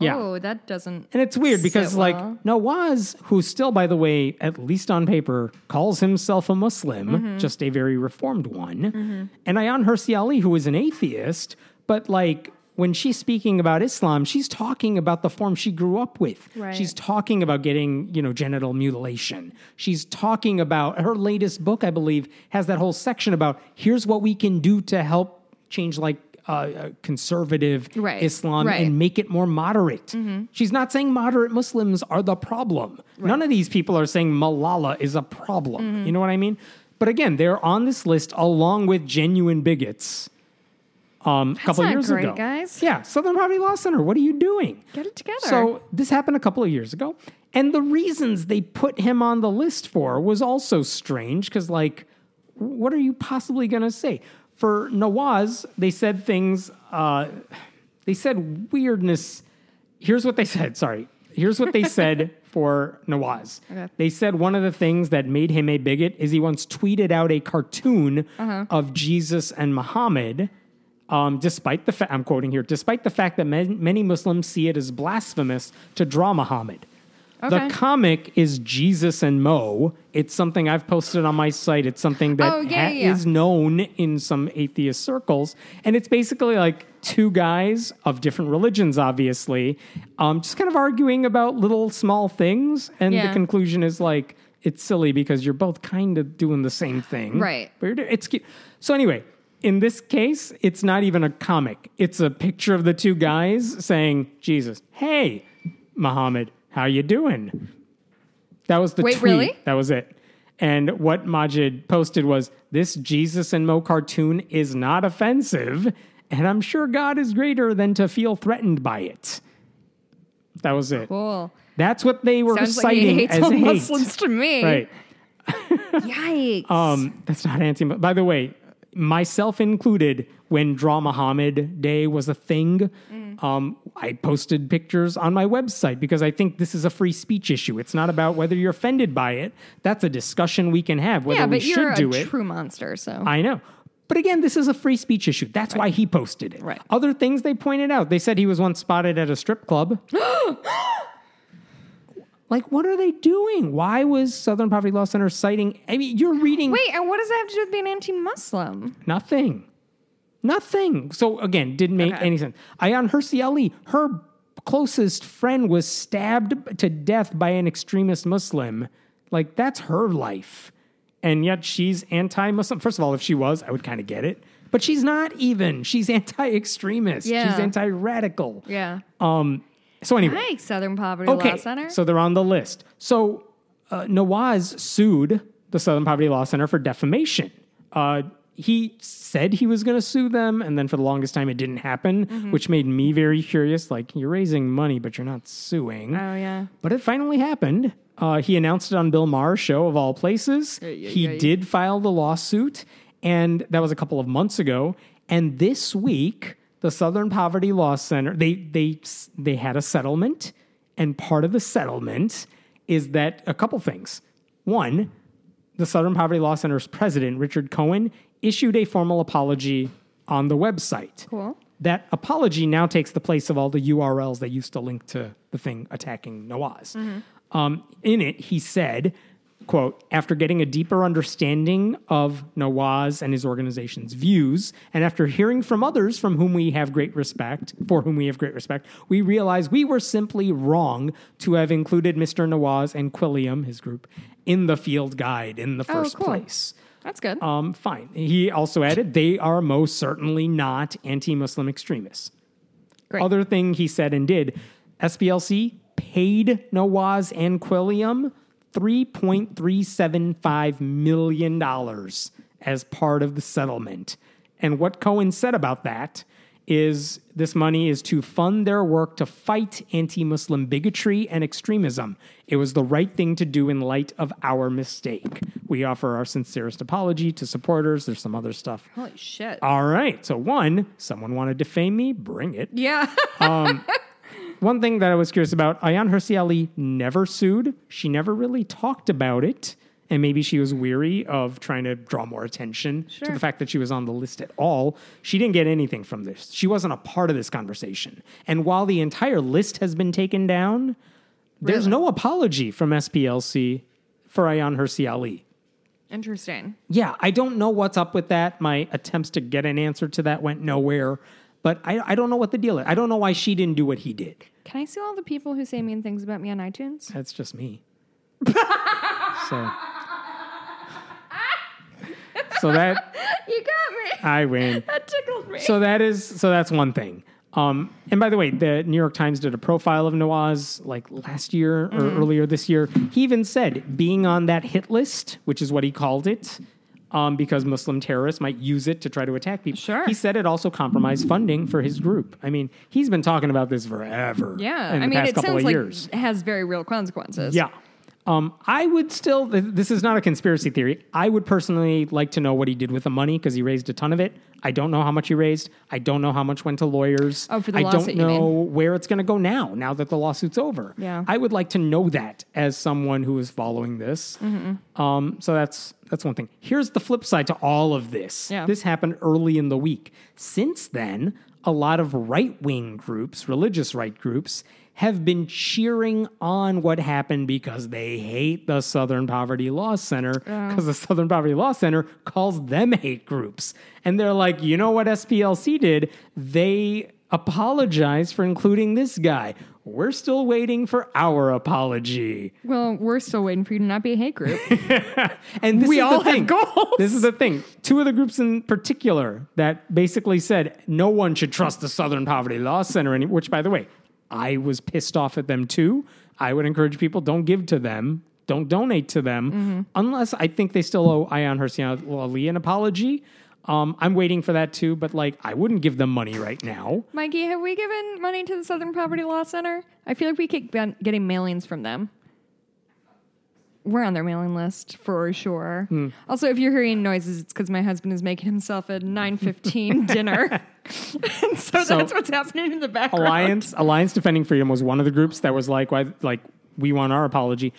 Yeah. Oh, that doesn't. And it's weird because, like, well. Nawaz, who still, by the way, at least on paper, calls himself a Muslim, Mm-hmm. just a very reformed one, and Ayaan Hirsi Ali, who is an atheist, but like, when she's speaking about Islam, she's talking about the form she grew up with. Right. She's talking about getting, you know, genital mutilation. She's talking about her latest book, I believe, has that whole section about here's what we can do to help change, like, uh, uh, conservative Right. Islam Right. Mm-hmm. and make it more moderate. She's not saying moderate Muslims are the problem. None of these people are saying Malala is a problem. Mm-hmm. You know what I mean? But again, they're on this list along with genuine bigots. Um, a couple years great, ago, guys. Yeah, Southern Poverty Law Center. What are you doing? Get it together. So this happened a couple of years ago, and the reasons they put him on the list for was also strange because, like, what are you possibly going to say? For Nawaz, they said things. Uh, they said weirdness. Here's what they said. Sorry. Here's what they said for Nawaz. Okay. They said one of the things that made him a bigot is he once tweeted out a cartoon of Jesus and Muhammad. Um, despite the fact, I'm quoting here, despite the fact that man- many Muslims see it as blasphemous to draw Muhammad. Okay. The comic is Jesus and Mo. It's something I've posted on my site. It's something that Oh, yeah, ha- yeah, yeah. is known in some atheist circles. And it's basically like two guys of different religions, obviously, um, just kind of arguing about little small things. And the conclusion is like, it's silly because you're both kind of doing the same thing. Right. But it's cute. So anyway, in this case, it's not even a comic. It's a picture of the two guys saying, Jesus, hey, Muhammad, how you doing? That was the Wait, tweet. really? That was it. And what Maajid posted was, this Jesus and Mo cartoon is not offensive, and I'm sure God is greater than to feel threatened by it. That was it. cool. That's what they were Sounds like citing hates as hate. Muslims to me. Right. Yikes. Um, that's not anti. By the way, myself included, when Draw Muhammad Day was a thing, Mm. um, I posted pictures on my website because I think this is a free speech issue. It's not about whether you're offended by it. That's a discussion we can have whether yeah, we should you're do a it. true monster, so. I know. But again, this is a free speech issue. That's why he posted it. Right. Other things they pointed out. They said he was once spotted at a strip club. like, what are they doing? Why was Southern Poverty Law Center citing? I mean, you're reading Wait, and what does that have to do with being anti-Muslim? nothing. Nothing. So again, didn't make Okay. any sense. Ayaan Hirsi Ali, her closest friend was stabbed to death by an extremist Muslim. Like, that's her life. And yet she's anti Muslim. First of all, if she was, I would kind of get it. But she's not even. She's anti extremist. Yeah. She's anti radical. Yeah. Um, so anyway. Southern Poverty Okay, Law Center. so they're on the list. So uh, Nawaz sued the Southern Poverty Law Center for defamation. Uh, he said he was going to sue them, and then for the longest time it didn't happen, which made me very curious. Like, you're raising money, but you're not suing. Oh yeah. But it finally happened. Uh, he announced it on Bill Maher's show, of all places. Ay, ay, he ay. did file the lawsuit, and that was a couple of months ago. And this week, the Southern Poverty Law Center they they they had a settlement, and part of the settlement is that a couple things. One, the Southern Poverty Law Center's president, Richard Cohen, issued a formal apology on the website. Cool. That apology now takes the place of all the URLs that used to link to the thing attacking Nawaz. Um, in it, he said, quote, after getting a deeper understanding of Nawaz and his organization's views, and after hearing from others from whom we have great respect, for whom we have great respect, we realize we were simply wrong to have included Mr. Nawaz and Quilliam, his group, in the field guide in the first cool. place. That's good. Um, fine. He also added, they are most certainly not anti Muslim extremists. Great. Other thing he said and did SPLC paid Nawaz and Quilliam $3.375 million as part of the settlement. And what Cohen said about that is this money is to fund their work to fight anti Muslim bigotry and extremism. It was the right thing to do in light of our mistake. We offer our sincerest apology to supporters. There's some other stuff. Holy shit. All right. So, one, someone wanted to defame me? Bring it. yeah. Um, one thing that I was curious about Ayaan Hirsi Ali never sued. She never really talked about it. And maybe she was weary of trying to draw more attention to the fact that she was on the list at all. She didn't get anything from this. She wasn't a part of this conversation. And while the entire list has been taken down, there's no apology from SPLC for Ayaan Hirsi Ali. Interesting. Yeah, I don't know what's up with that. My attempts to get an answer to that went nowhere. But I, I don't know what the deal is. I don't know why she didn't do what he did. Can I see all the people who say mean things about me on iTunes? That's just me. so, so that You got me. I win. That tickled me. So that is so that's one thing. Um, and by the way, the New York Times did a profile of Nawaz like last year or earlier this year. He even said being on that hit list, which is what he called it, um, because Muslim terrorists might use it to try to attack people. Sure. He said it also compromised funding for his group. I mean, he's been talking about this forever. yeah. I mean, it couple sounds like years. it has very real consequences. Yeah. Um, I would still, this is not a conspiracy theory. I would personally like to know what he did with the money because he raised a ton of it. I don't know how much he raised. I don't know how much went to lawyers. Oh, for the I lawsuit, don't know where it's going to go now, now that the lawsuit's over. Yeah. I would like to know that as someone who is following this. Mm-hmm. Um, so that's that's one thing. Here's the flip side to all of this. Yeah. This happened early in the week. Since then, a lot of right wing groups, religious right groups, have been cheering on what happened because they hate the Southern Poverty Law Center because the Southern Poverty Law Center calls them hate groups. And they're like, you know what SPLC did? They apologized for including this guy. We're still waiting for our apology. Well, we're still waiting for you to not be a hate group. And this We is all the have goals. This is the thing. Two of the groups in particular that basically said no one should trust the Southern Poverty Law Center, which, by the way, I was pissed off at them too. I would encourage people don't give to them, don't donate to them, Mm-hmm. unless I think they still owe Ayaan Hirsi Ali an apology. Um, I'm waiting for that too, but like I wouldn't give them money right now. Mikey, have we given money to the Southern Poverty Law Center? I feel like we keep getting mailings from them. We're on their mailing list for sure. Hmm. Also, if you're hearing noises, it's because my husband is making himself a 9:15 dinner, and so, So- that's what's happening in the background. Alliance Alliance Defending Freedom was one of the groups that was like, why, like we want our apology.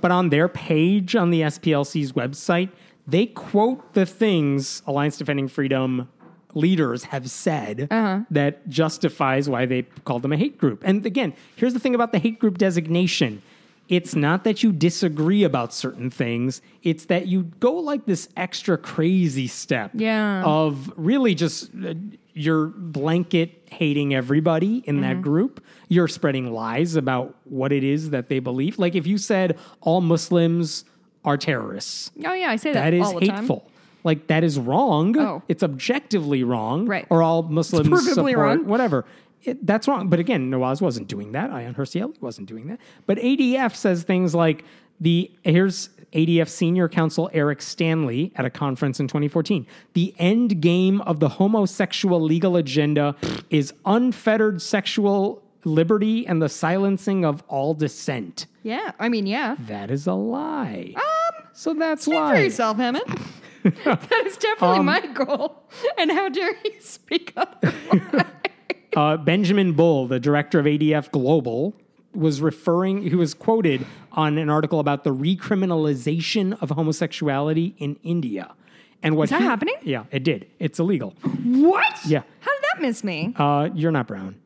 But on their page on the SPLC's website, they quote the things Alliance Defending Freedom leaders have said uh-huh. that justifies why they called them a hate group. And again, here's the thing about the hate group designation. It's not that you disagree about certain things, it's that you go like this extra crazy step Yeah. of really just uh, you're blanket hating everybody in Mm-hmm. that group. You're spreading lies about what it is that they believe. Like if you said all Muslims are terrorists, Oh yeah, I say that, that is all the time. hateful. Like that is wrong. Oh. It's objectively wrong. Right. Or all Muslims provably support wrong. whatever. It, that's wrong. But again, Nawaz wasn't doing that. Ayaan Hirsi wasn't doing that. But ADF says things like The here's ADF senior counsel Eric Stanley at a conference in 2014. The end game of the homosexual legal agenda is unfettered sexual liberty and the silencing of all dissent. Yeah. I mean, yeah. That is a lie. Um, so that's speak for why. yourself, Hemant. that is definitely Um, my goal. And how dare you speak up? Uh, Benjamin Bull, the director of ADF Global, was referring, he was quoted on an article about the recriminalization of homosexuality in India. And what Is that he- happening? Yeah, it did. It's illegal. what? Yeah. How did that miss me? Uh, you're not brown.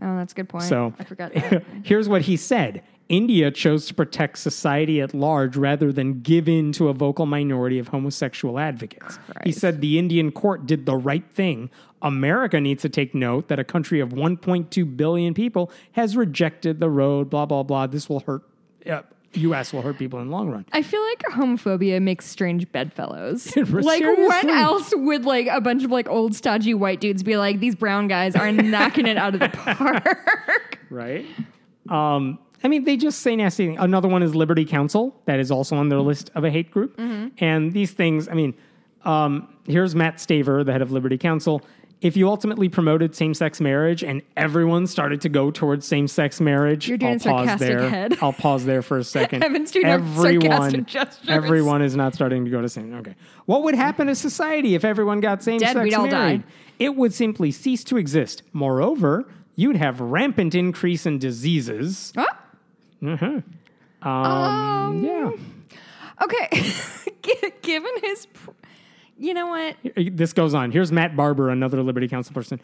oh, that's a good point. So I forgot that. here's what he said. India chose to protect society at large rather than give in to a vocal minority of homosexual advocates. He Christ. said the Indian court did the right thing. America needs to take note that a country of 1.2 billion people has rejected the road, blah, blah, blah. This will hurt, uh, U.S. will hurt people in the long run. I feel like homophobia makes strange bedfellows. Seriously. like, when else would like a bunch of like old stodgy white dudes be like, these brown guys are knocking it out of the park? right? Um, I mean, they just say nasty things. Another one is Liberty Counsel, that is also on their list of a hate group. And these things, I mean, um, here's Matt Staver, the head of Liberty Counsel. If you ultimately promoted same sex marriage and everyone started to go towards same sex marriage, You're doing I'll pause sarcastic there. head. I'll pause there for a second. Evan's doing our sarcastic gestures. everyone is not starting to go to same. Okay, what would happen to society if everyone got same sex we'd all married? die. It would simply cease to exist. Moreover, you'd have rampant increase in diseases. Huh? Um, yeah. Okay. Gi- Given his, pr- you know what? Uh, this goes on. Here's Matt Barber, another Liberty Counsel person.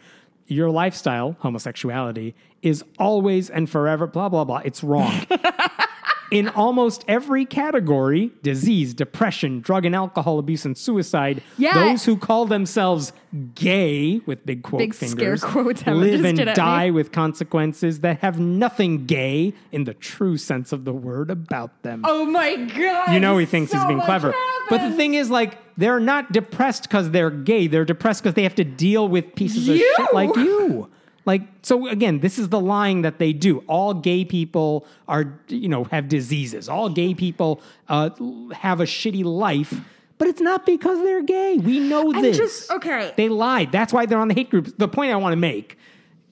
Your lifestyle, homosexuality, is always and forever, blah, blah, blah. It's wrong. In almost every category disease, depression, drug and alcohol abuse, and suicide Yeah. those who call themselves gay, with big quote Big scare fingers, quotes live and did at me. die with consequences that have nothing gay in the true sense of the word about them. Oh my god! You know he thinks so he's being clever. But the thing is, like, they're not depressed because they're gay. They're depressed because they have to deal with pieces of shit like you. Like, so again, this is the lying that they do. All gay people are, you know, have diseases. All gay people uh, have a shitty life. But it's not because they're gay. We know I'm this. just- okay. They lied. That's why they're on the hate groups. The point I want to make,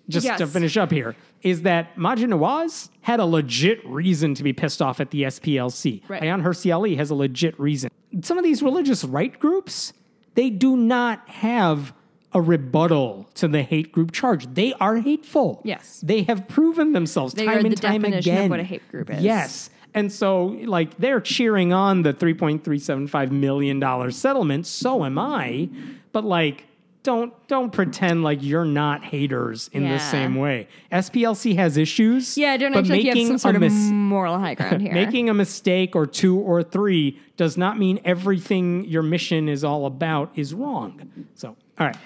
just to finish up here, is that Maajid Nawaz had a legit reason to be pissed off at the SPLC. Right. Ayaan Hirsi Ali has a legit reason. Some of these religious right groups, they do not have a rebuttal to the hate group charge. They are hateful. Yes. They have proven themselves They time are and the time again. what a hate group is. Yes. And so, like, they're cheering on the $3.375 million settlement. So am I. But, like, don't don't pretend like you're not haters in the same way. SPLC has issues. Yeah, don't but like you have making some sort a of moral high ground here. Making a mistake or two or three does not mean everything your mission is all about is wrong. So, all right.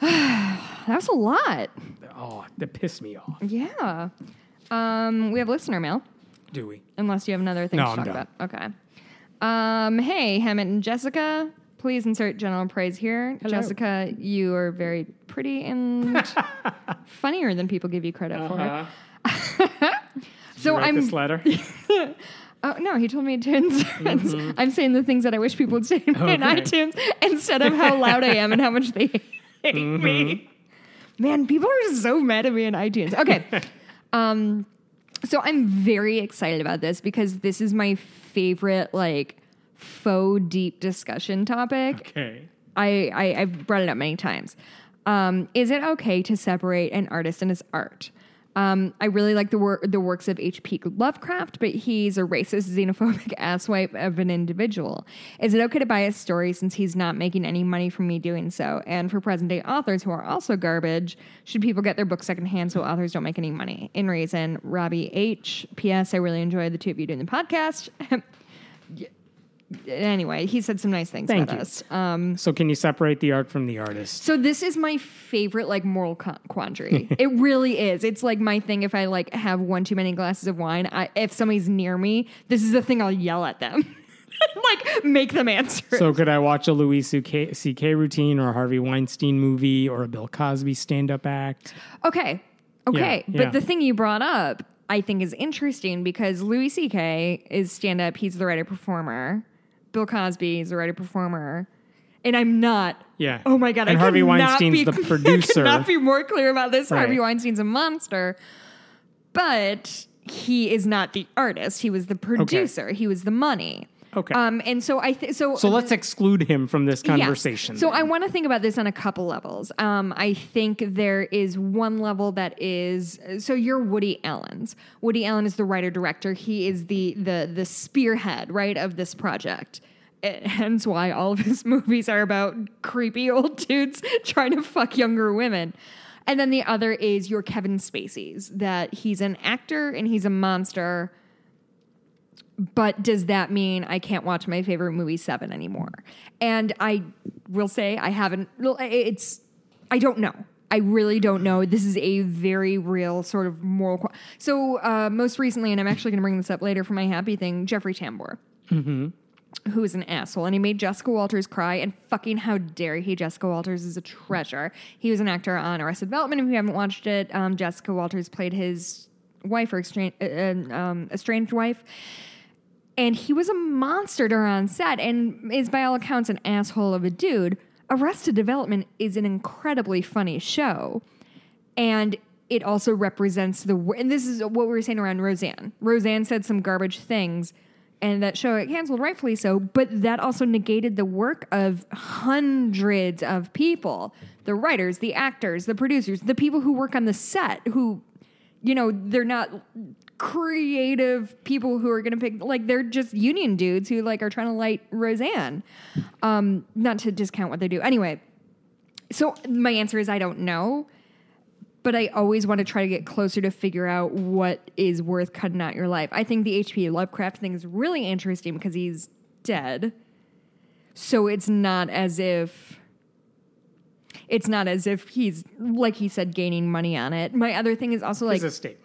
that was a lot. Oh, that pissed me off. Yeah. Um, we have listener mail. Do we? Unless you have another thing No, to I'm talk done. about. Okay. Um, hey, Hemant and Jessica. Please insert general praise here. Jessica, you are very pretty and funnier than people give you credit Uh-huh. for. So Write I'm this letter. Oh no, he told me to insert. I'm saying the things that I wish people would say in Okay. iTunes instead of how loud I am and how much they hate me. Man, people are so mad at me in iTunes. Okay. um, so I'm very excited about this because this is my favorite like faux deep discussion topic. Okay. I, I I've brought it up many times. Um, is it okay to separate an artist and his art? Um, I really like the work the works of H.P. Lovecraft, but he's a racist, xenophobic asswipe of an individual. Is it okay to buy his story since he's not making any money from me doing so? And for present day authors who are also garbage, should people get their books secondhand so authors don't make any money? In reason, Robbie H. P.S. I really enjoy the two of you doing the podcast. anyway, he said some nice things Thank about you. us. Um, So, can you separate the art from the artist? so this is my favorite like moral quandary. it really is. It's like my thing. If I like have one too many glasses of wine, I, if somebody's near me, this is the thing I'll yell at them, like make them answer. So, could I watch a Louis C.K. C.K. routine or a Harvey Weinstein movie or a Bill Cosby stand up act? okay, okay. Yeah, yeah. But the thing you brought up, I think is interesting because Louis C.K. is stand up. He's the writer performer. Bill Cosby is a writer performer. And I'm not. Yeah. Oh my god. And I Harvey Weinstein's be, the producer. I cannot be more clear about this. Harvey Weinstein's a monster, but he is not the artist. He was the producer. He was the money. Okay. Um. And so I think so. so let's exclude him from this Yes. conversation. So then. I want to think about this on a couple levels. Um, I think there is one level that is so you're Woody Allen's. Woody Allen is the writer director. He is the the the spearhead right of this project. Eh, Hence why all of his movies are about creepy old dudes trying to fuck younger women. And then the other is your Kevin Spacey's that he's an actor and he's a monster but does that mean I can't watch my favorite movie Seven anymore? And I will say I haven't. It's I don't know. I really don't know. This is a very real sort of moral. Qu- so uh, most recently, and I'm actually going to bring this up later for my happy thing. Jeffrey Tambor. Who is an asshole, and he made Jessica Walters cry. And fucking how dare he? Jessica Walters is a treasure. He was an actor on Arrested Development. If you haven't watched it, um, Jessica Walters played his wife or uh, uh, um, estranged wife and he was a monster on set and is by all accounts an asshole of a dude. Arrested Development is an incredibly funny show, and it also represents the and this is what we were saying around Roseanne. Roseanne said some garbage things, and that show got canceled, rightfully so. But that also negated the work of hundreds of people: the writers, the actors, the producers, the people who work on the set, who you know, they're not creative people who are going to pick like they're just union dudes who like are trying to light Roseanne. Um not to discount what they do. Anyway, so my answer is I don't know, but I always want to try to get closer to figure out what is worth cutting out your life. I think the H.P. Lovecraft thing is really interesting because he's dead. So it's not as if it's not as if he's like he said gaining money on it. My other thing is also like his estate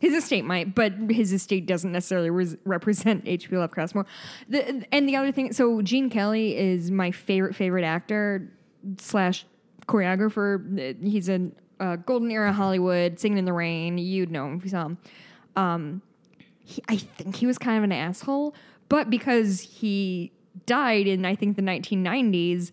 his estate might, but his estate doesn't necessarily res- represent H.P. Lovecraft's more. The, and the other thing, so Gene Kelly is my favorite favorite actor slash choreographer. He's a uh, golden era Hollywood, Singing in the Rain. You'd know him if you saw him. Um, he, I think he was kind of an asshole, but because he died in I think the 1990s.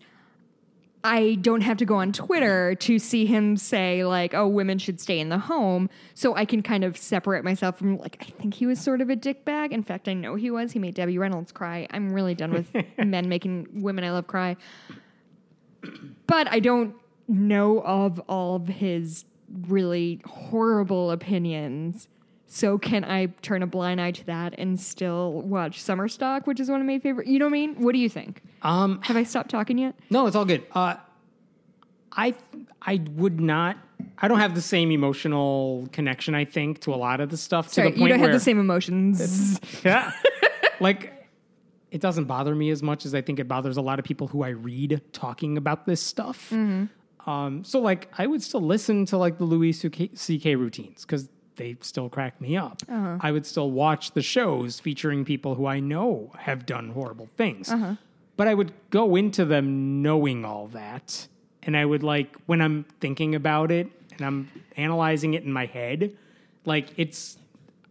I don't have to go on Twitter to see him say like, "Oh, women should stay in the home," so I can kind of separate myself from like. I think he was sort of a dickbag. In fact, I know he was. He made Debbie Reynolds cry. I'm really done with men making women I love cry. But I don't know of all of his really horrible opinions. So can I turn a blind eye to that and still watch Summer Stock, which is one of my favorite? You know what I mean? What do you think? um, Have I stopped talking yet? no, it's all good. Uh, I I would not. I don't have the same emotional connection. I think to a lot of the stuff. Sorry, to the you point don't where, have the same emotions. Yeah. like it doesn't bother me as much as I think it bothers a lot of people who I read talking about this stuff. Mm-hmm. Um, so like I would still listen to like the Louis CK routines because they still crack me up. Uh-huh. I would still watch the shows featuring people who I know have done horrible things. Uh-huh. But I would go into them knowing all that. And I would like when I'm thinking about it and I'm analyzing it in my head, like it's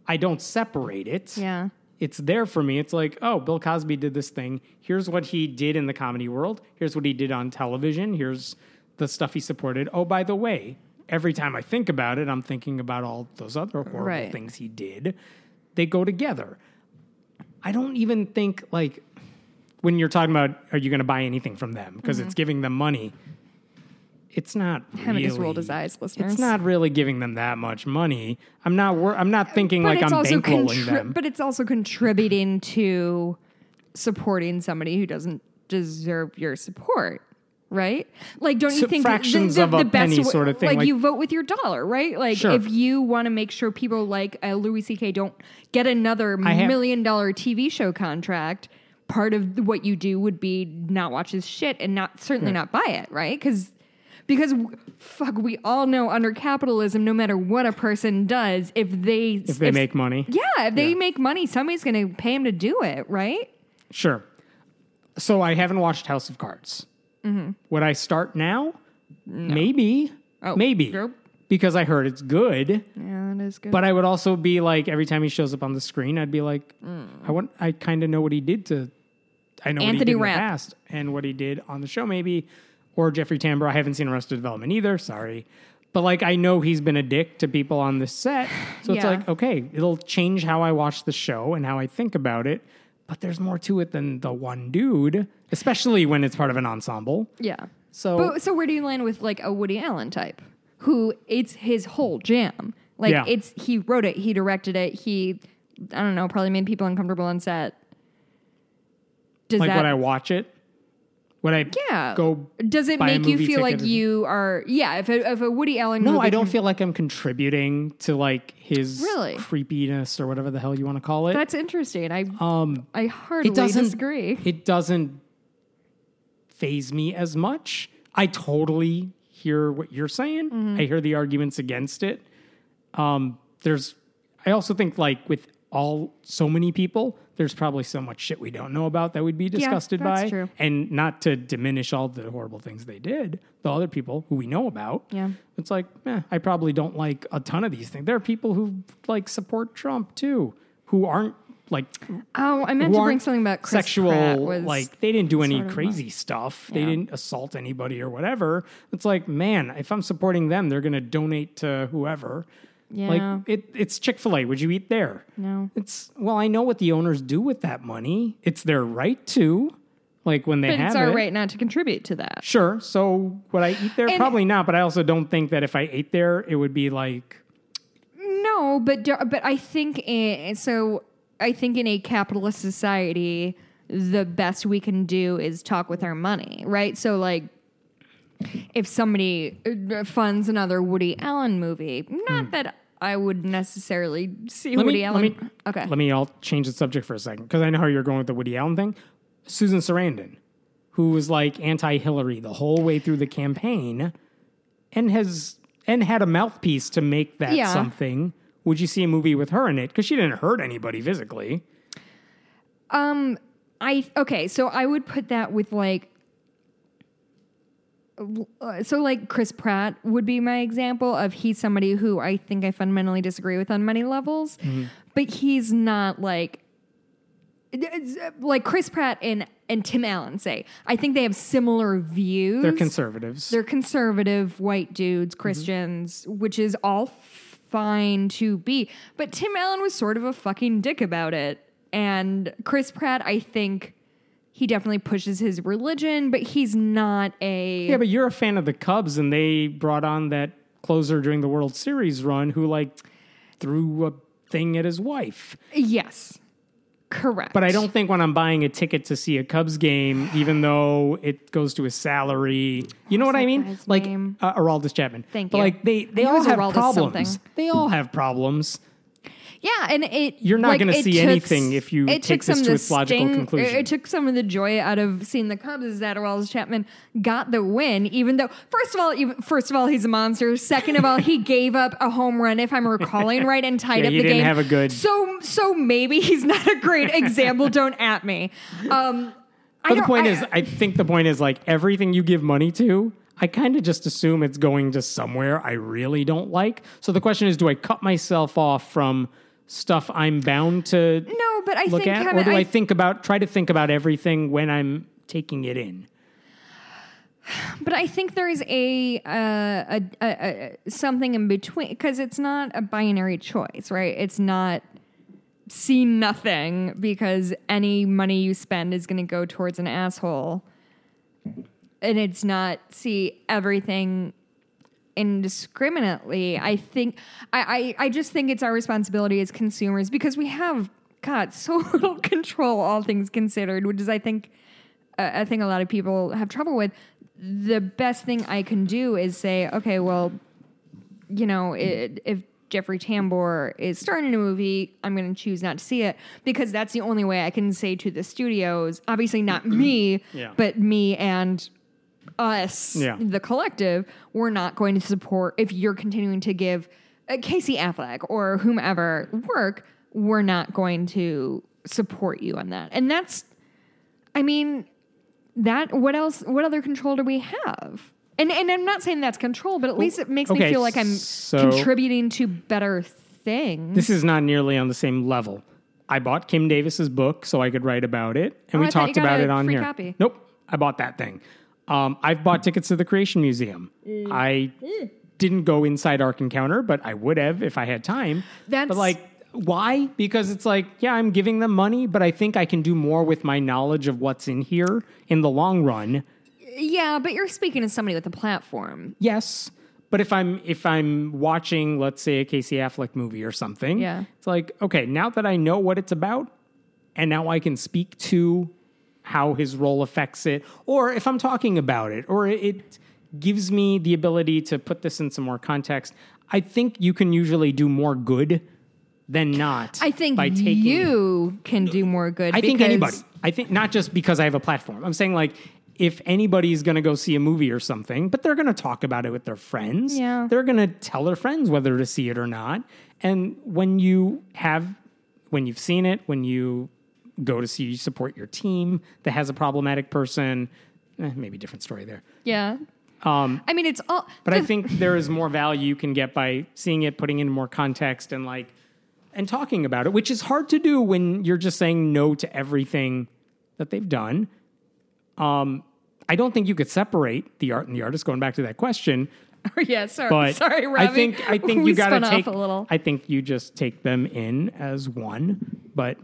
I don't separate it Yeah. it's there for me. It's like, oh, Bill Cosby did this thing. Here's what he did in the comedy world. Here's what he did on television. Here's the stuff he supported. Oh, by the way, every time I think about it, I'm thinking about all those other horrible Right. things he did. They go together. I don't even think like when you're talking about are you going to buy anything from them because it's mm-hmm. giving them money. It's not really. just rolled his eyes, listeners. It's not really giving them that much money. I'm not. Wor- I'm not thinking like I'm bankrolling contri- them. But it's also contributing to supporting somebody who doesn't deserve your support. Right? Like, don't you think fractions of a penny wa- sort of thing, Like, like- you vote with your dollar, right? Like, Sure. if you want to make sure people like uh, Louis C.K. don't get another have- million dollar TV show contract, part of what you do would be not watch his shit and not certainly not buy it, right? Because because fuck, we all know under capitalism, no matter what a person does, if they if they make money. yeah, if they Yeah. make money, somebody's going to pay him to do it, right? Sure. So I haven't watched House of Cards. Mm-hmm. Would I start now? Maybe. Oh, Maybe. nope. because I heard it's good. Yeah, it is good. But I would also be like, every time he shows up on the screen, I'd be like, mm. I want, I kind of know what he did to, I know what he Anthony did in the past and what he did on the show, maybe, or Jeffrey Tambor. I haven't seen Arrested Development either. Sorry, but like I know he's been a dick to people on the set, so it's like okay, it'll change how I watch the show and how I think about it. But there's more to it than the one dude, especially when it's part of an ensemble. yeah. So But so where do you land with like a Woody Allen type, who it's his whole jam? Like Yeah. it's he wrote it, he directed it, he I don't know, probably made people uncomfortable on set. Does like that when I watch it, when I yeah go Does it make you feel like you are yeah? If a, if a Woody Allen No, I don't can- feel like I'm contributing to like his Really? creepiness or whatever the hell you want to call it. that's interesting. I um, I hardly it doesn't disagree. It doesn't phase me as much. I totally hear what you're saying. Mm-hmm. I hear the arguments against it. Um, there's, I also think like with all so many people, there's probably so much shit we don't know about that we'd be disgusted that's by. true. And not to diminish all the horrible things they did, the other people who we know about. Yeah. It's like, eh, I probably don't like a ton of these things. There are people who like support Trump too, who aren't like Oh, I meant to bring something about Chris sexual. Like they didn't do any sort of crazy stuff. They Yeah. didn't assault anybody or whatever. It's like, man, if I'm supporting them, they're going to donate to whoever. yeah Like it, it's Chick Fil A. Would you eat there? no. It's well, I know what the owners do with that money. It's their right to, like when they But have it's our it. right not to contribute to that. Sure. So would I eat there? And- Probably not. But I also don't think that if I ate there, it would be like No, but but I think in, so. I think in a capitalist society, the best we can do is talk with our money, right? So like. If somebody uh, funds another Woody Allen movie, not that I would necessarily see. Let Woody me, Allen. Let me, okay, Let me. I'll change the subject for a second because I know how you're going with the Woody Allen thing. Susan Sarandon, who was like anti-Hillary the whole way through the campaign, and has and had a mouthpiece to make that Yeah. something. Would you see a movie with her in it? Because she didn't hurt anybody physically. Um, I okay, so I would put that with like. uh, So, like Chris Pratt would be my example of he's somebody who I think I fundamentally disagree with on many levels, but he's not like uh, like Chris Pratt and and Tim Allen say. I think they have similar views. They're conservatives. They're conservative white dudes, Christians, which is all fine to be. But Tim Allen was sort of a fucking dick about it. And Chris Pratt, I think he definitely pushes his religion, but he's not a. yeah, but you're a fan of the Cubs, and they brought on that closer during the World Series run who like threw a thing at his wife. yes. Correct. But I don't think when I'm buying a ticket to see a Cubs game, even though it goes to a salary, you know what I mean? Like name? uh, Aroldis Chapman. Thank but you. like they they all have Aroldis problems. something. They all have problems. Yeah, and it You're not like, gonna see took- anything if you it take took this of to its logical sting- conclusion. It, took some of the joy out of seeing the Cubs is that Aroldis Chapman got the win, even though first of all, even, first of all, he's a monster. Second of all, he gave up a home run, if I'm recalling right, and tied Yeah, up he the didn't game. have a good- So so maybe he's not a great example. Don't at me. Um, But the point I- is, I think the point is like everything you give money to, I kind of just assume it's going to somewhere I really don't like. So the question is, do I cut myself off from stuff I'm bound to no, but I look think at, Kevin, or do I, I think about try to think about everything when I'm taking it in? But I think there's a, uh, a, a, a something in between because it's not a binary choice, right? It's not see nothing because any money you spend is going to go towards an asshole, and it's not see everything indiscriminately. I think I, I I just think it's our responsibility as consumers because we have God so little control, all things considered, which is I think uh, I think a lot of people have trouble with. The best thing I can do is say, okay, well, you know, it, if Jeffrey Tambor is starring in a movie, I'm going to choose not to see it because that's the only way I can say to the studios, obviously not me, Yeah. but me and us, Yeah. the collective, we're not going to support if you're continuing to give uh, Casey Affleck or whomever work, we're not going to support you on that. And that's, I mean, that what else? What other control do we have? And and I'm not saying that's control, but at least it makes me feel like I'm so- contributing to better things. This is not nearly on the same level. I bought Kim Davis's book so I could write about it, and Oh, we I thought you talked about it on here. copy. Nope, I bought that thing. Um, I've bought tickets to the Creation Museum. Mm. I didn't go inside Ark Encounter, but I would have if I had time. That's- but like, why? Because it's like, yeah, I'm giving them money, but I think I can do more with my knowledge of what's in here in the long run. yeah, but you're speaking to somebody with a platform. Yes. But if I'm if I'm watching, let's say, a Casey Affleck movie or something, Yeah. it's like, okay, now that I know what it's about, and now I can speak to how his role affects it, or if I'm talking about it, or it gives me the ability to put this in some more context, I think you can usually do more good than not. I think by taking you can do more good. I think anybody. I think not just because I have a platform. I'm saying like if anybody's going to go see a movie or something, but they're going to talk about it with their friends. Yeah. They're going to tell their friends whether to see it or not. And when you have when you've seen it, when you go to see support your team that has a problematic person, eh, maybe different story there. Yeah. Um, I mean, it's all. But I think there is more value you can get by seeing it, putting in more context, and like and talking about it, which is hard to do when you're just saying no to everything that they've done. Um, I don't think you could separate the art and the artist. Going back to that question, yeah. Sorry. but sorry, Robbie. I think I think you got to take a little. I think you just take them in as one. But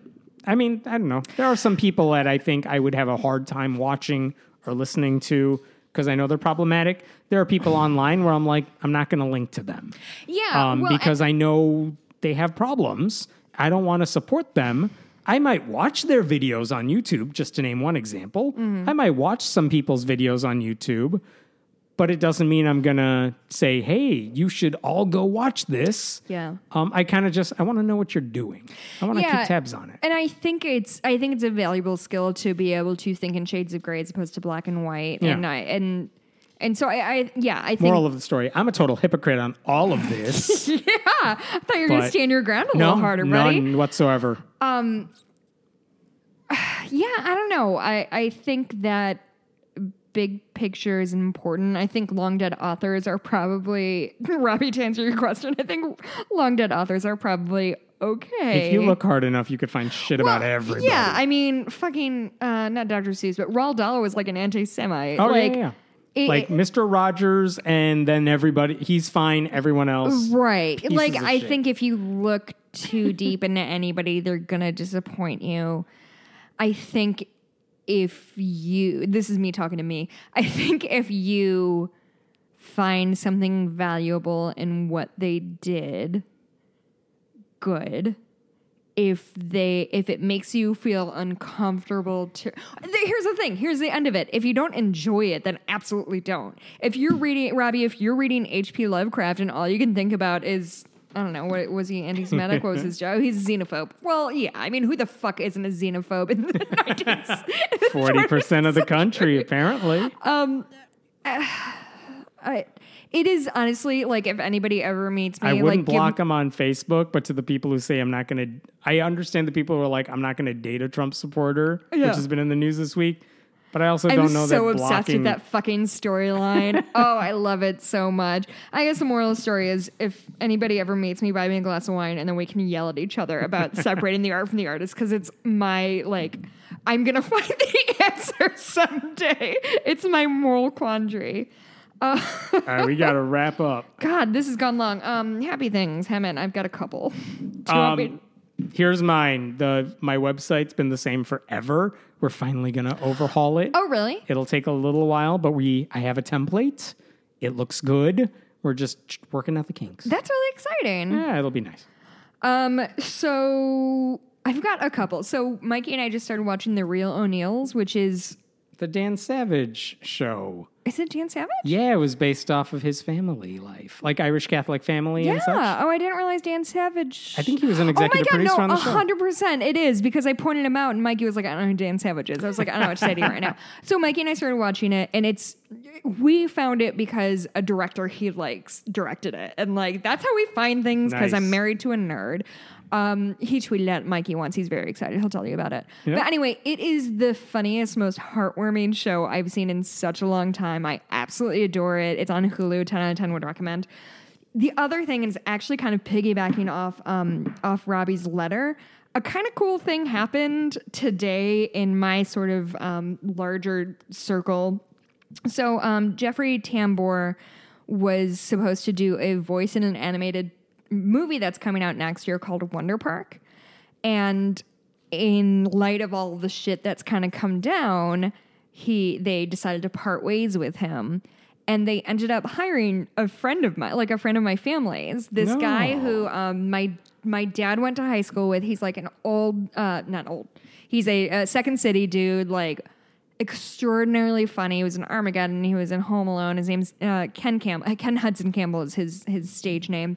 I mean, I don't know. There are some people that I think I would have a hard time watching or listening to because I know they're problematic. There are people online where I'm like, I'm not going to link to them yeah. um, well, because I know they have problems. I don't want to support them. I might watch their videos on YouTube, just to name one example. Mm-hmm. I might watch some people's videos on YouTube, but it doesn't mean I'm gonna say, "Hey, you should all go watch this." Yeah. Um, I kind of just I want to know what you're doing. I want to Yeah. keep tabs on it. And I think it's I think it's a valuable skill to be able to think in shades of gray as opposed to black and white. Yeah. And I and and so I, I yeah I think Moral of the story: I'm a total hypocrite on all of this. yeah I thought you were gonna stand your ground a no, little harder, buddy. none whatsoever. Um. Yeah, I don't know. I I think that big picture is important. I think long dead authors are probably Robbie to answer your question. I think long dead authors are probably okay. If you look hard enough, you could find shit about Well, everybody. Yeah, I mean, fucking uh, not Dr. Seuss, but Roald Dahl was like an anti-Semite. Oh like, yeah, yeah. it- like Mr. Rogers, and then everybody. He's fine. Everyone else. right. Like I shit. think if you look too deep into anybody, they're gonna disappoint you. I think if you this is me talking to me. I think if you find something valuable in what they did, good. If they if it makes you feel uncomfortable to here's the thing, here's the end of it. If you don't enjoy it, then absolutely don't. If you're reading Robbie, if you're reading HP Lovecraft and all you can think about is I don't know, what was he anti-Semitic? what was his job? He's a xenophobe. Well, yeah, I mean, who the fuck isn't a xenophobe in the 19th? Forty percent of the country, apparently. Um, I, it is honestly like if anybody ever meets me, I wouldn't like give- block him on Facebook, but to the people who say I'm not going to, I understand the people who are like, I'm not going to date a Trump supporter, Yeah. which has been in the news this week. But I also I'm don't know that. I'm so that obsessed blocking. with that fucking storyline. oh, I love it so much. I guess the moral of the story is if anybody ever meets me, buy me a glass of wine, and then we can yell at each other about separating the art from the artist because it's my like. I'm gonna find the answer someday. It's my moral quandary. All right, we got to wrap up. God, this has gone long. Um, happy things, Hemant. I've got a couple. Do you want me- Um, here's mine. The my website's been the same forever. We're finally going to overhaul it. oh, really? It'll take a little while, but we I have a template. It looks good. We're just working out the kinks. That's really exciting. yeah, it'll be nice. Um, so I've got a couple. So Mikey and I just started watching The Real O'Neals, which is The Dan Savage show. is it Dan Savage? Yeah, it was based off of his family life, like Irish Catholic family and such. Yeah. Oh, I didn't realize Dan Savage. I think he was an executive oh my God, producer no, on the show. hundred percent, it is because I pointed him out, and Mikey was like, "I don't know who Dan Savage is." I was like, "I don't know what to say to you right now." So Mikey and I started watching it, and it's we found it because a director he likes directed it, and like that's how we find things because I'm married to a nerd. Um, he tweeted at Mikey once. He's very excited. He'll tell you about it. Yeah. But anyway, it is the funniest, most heartwarming show I've seen in such a long time. I absolutely adore it. It's on Hulu. Ten out of ten would recommend. The other thing is actually kind of piggybacking off um, off Robbie's letter. A kind of cool thing happened today in my sort of um, larger circle. So um, Jeffrey Tambor was supposed to do a voice in an animated movie that's coming out next year called Wonder Park. And in light of all the shit that's kind of come down, he they decided to part ways with him. And they ended up hiring a friend of mine, like a friend of my family's. This No. guy who um, my my dad went to high school with. He's like an old, uh, not old. He's a, a Second City dude, like extraordinarily funny. He was in Armageddon. He was in Home Alone. His name's uh, Ken Campbell. Ken Hudson Campbell is his his stage name.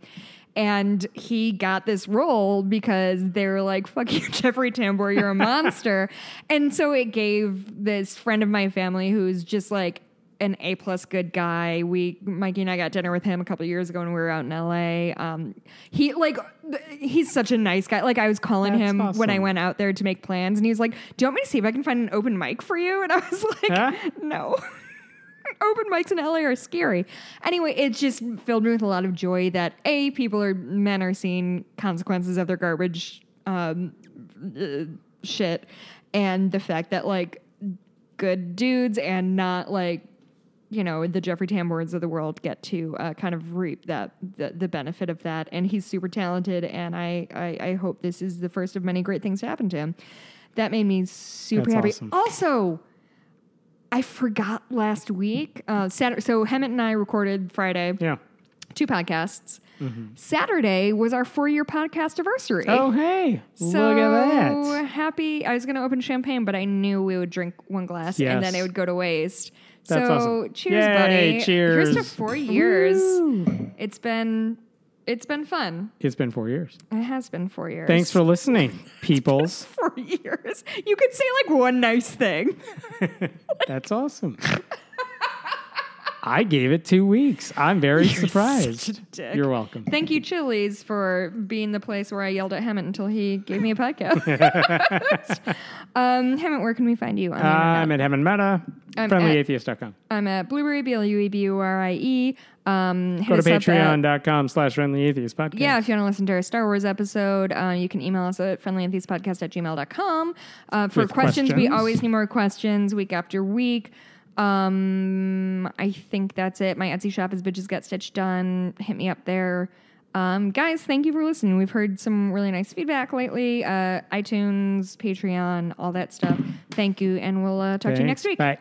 And he got this role because they were like, fuck you, Jeffrey Tambor, you're a monster. and so it gave this friend of my family who's just like an A plus good guy. We Mikey and I got dinner with him a couple years ago when we were out in LA. Um, he like he's such a nice guy. Like I was calling That's him when I went out there to make plans, and he was like, "Do you want me to see if I can find an open mic for you?" And I was like, Huh? "No." Open mics in LA are scary. Anyway, it just filled me with a lot of joy that a people are men are seeing consequences of their garbage um, uh, shit, and the fact that like good dudes and not like you know the Jeffrey Tambors of the world get to uh, kind of reap that the, the benefit of that. And he's super talented, and I, I I hope this is the first of many great things to happen to him. That made me super That's happy. awesome. Also, I forgot last week. Uh, Saturday, so Hemant and I recorded Friday Yeah. two podcasts. Saturday was our four year podcast anniversary. Oh, hey. So look at that. happy! I was going to open champagne, but I knew we would drink one glass and then it would go to waste. That's so awesome. cheers, Yay, buddy! Here's to four years. Woo. It's been it's been fun. It's been four years. It has been four years. Thanks for listening, peoples. four years. You could say like one nice thing. That's awesome. I gave it two weeks. I'm very surprised. a dick. You're welcome. Thank you, Chili's, for being the place where I yelled at Hemant until he gave me a podcast. um, Hemant, where can we find you on the internet? I'm at Hemant Mehta, I'm friendlyatheist.com. I'm at Blueberry, B L U E B U R I E. Um, Go to us up at- patreon.com slash friendlyatheist podcast. Yeah, if you want to listen to our Star Wars episode, uh, you can email us at friendlyatheistpodcast at gmail.com. Uh, for With questions, we always need more questions week after week. Um, I think that's it. My Etsy shop is Bitches Get Stitched Done. Hit me up there. Um, guys, thank you for listening. We've heard some really nice feedback lately. Uh, iTunes, Patreon, all that stuff. Thank you, and we'll uh, talk to you next week. Bye.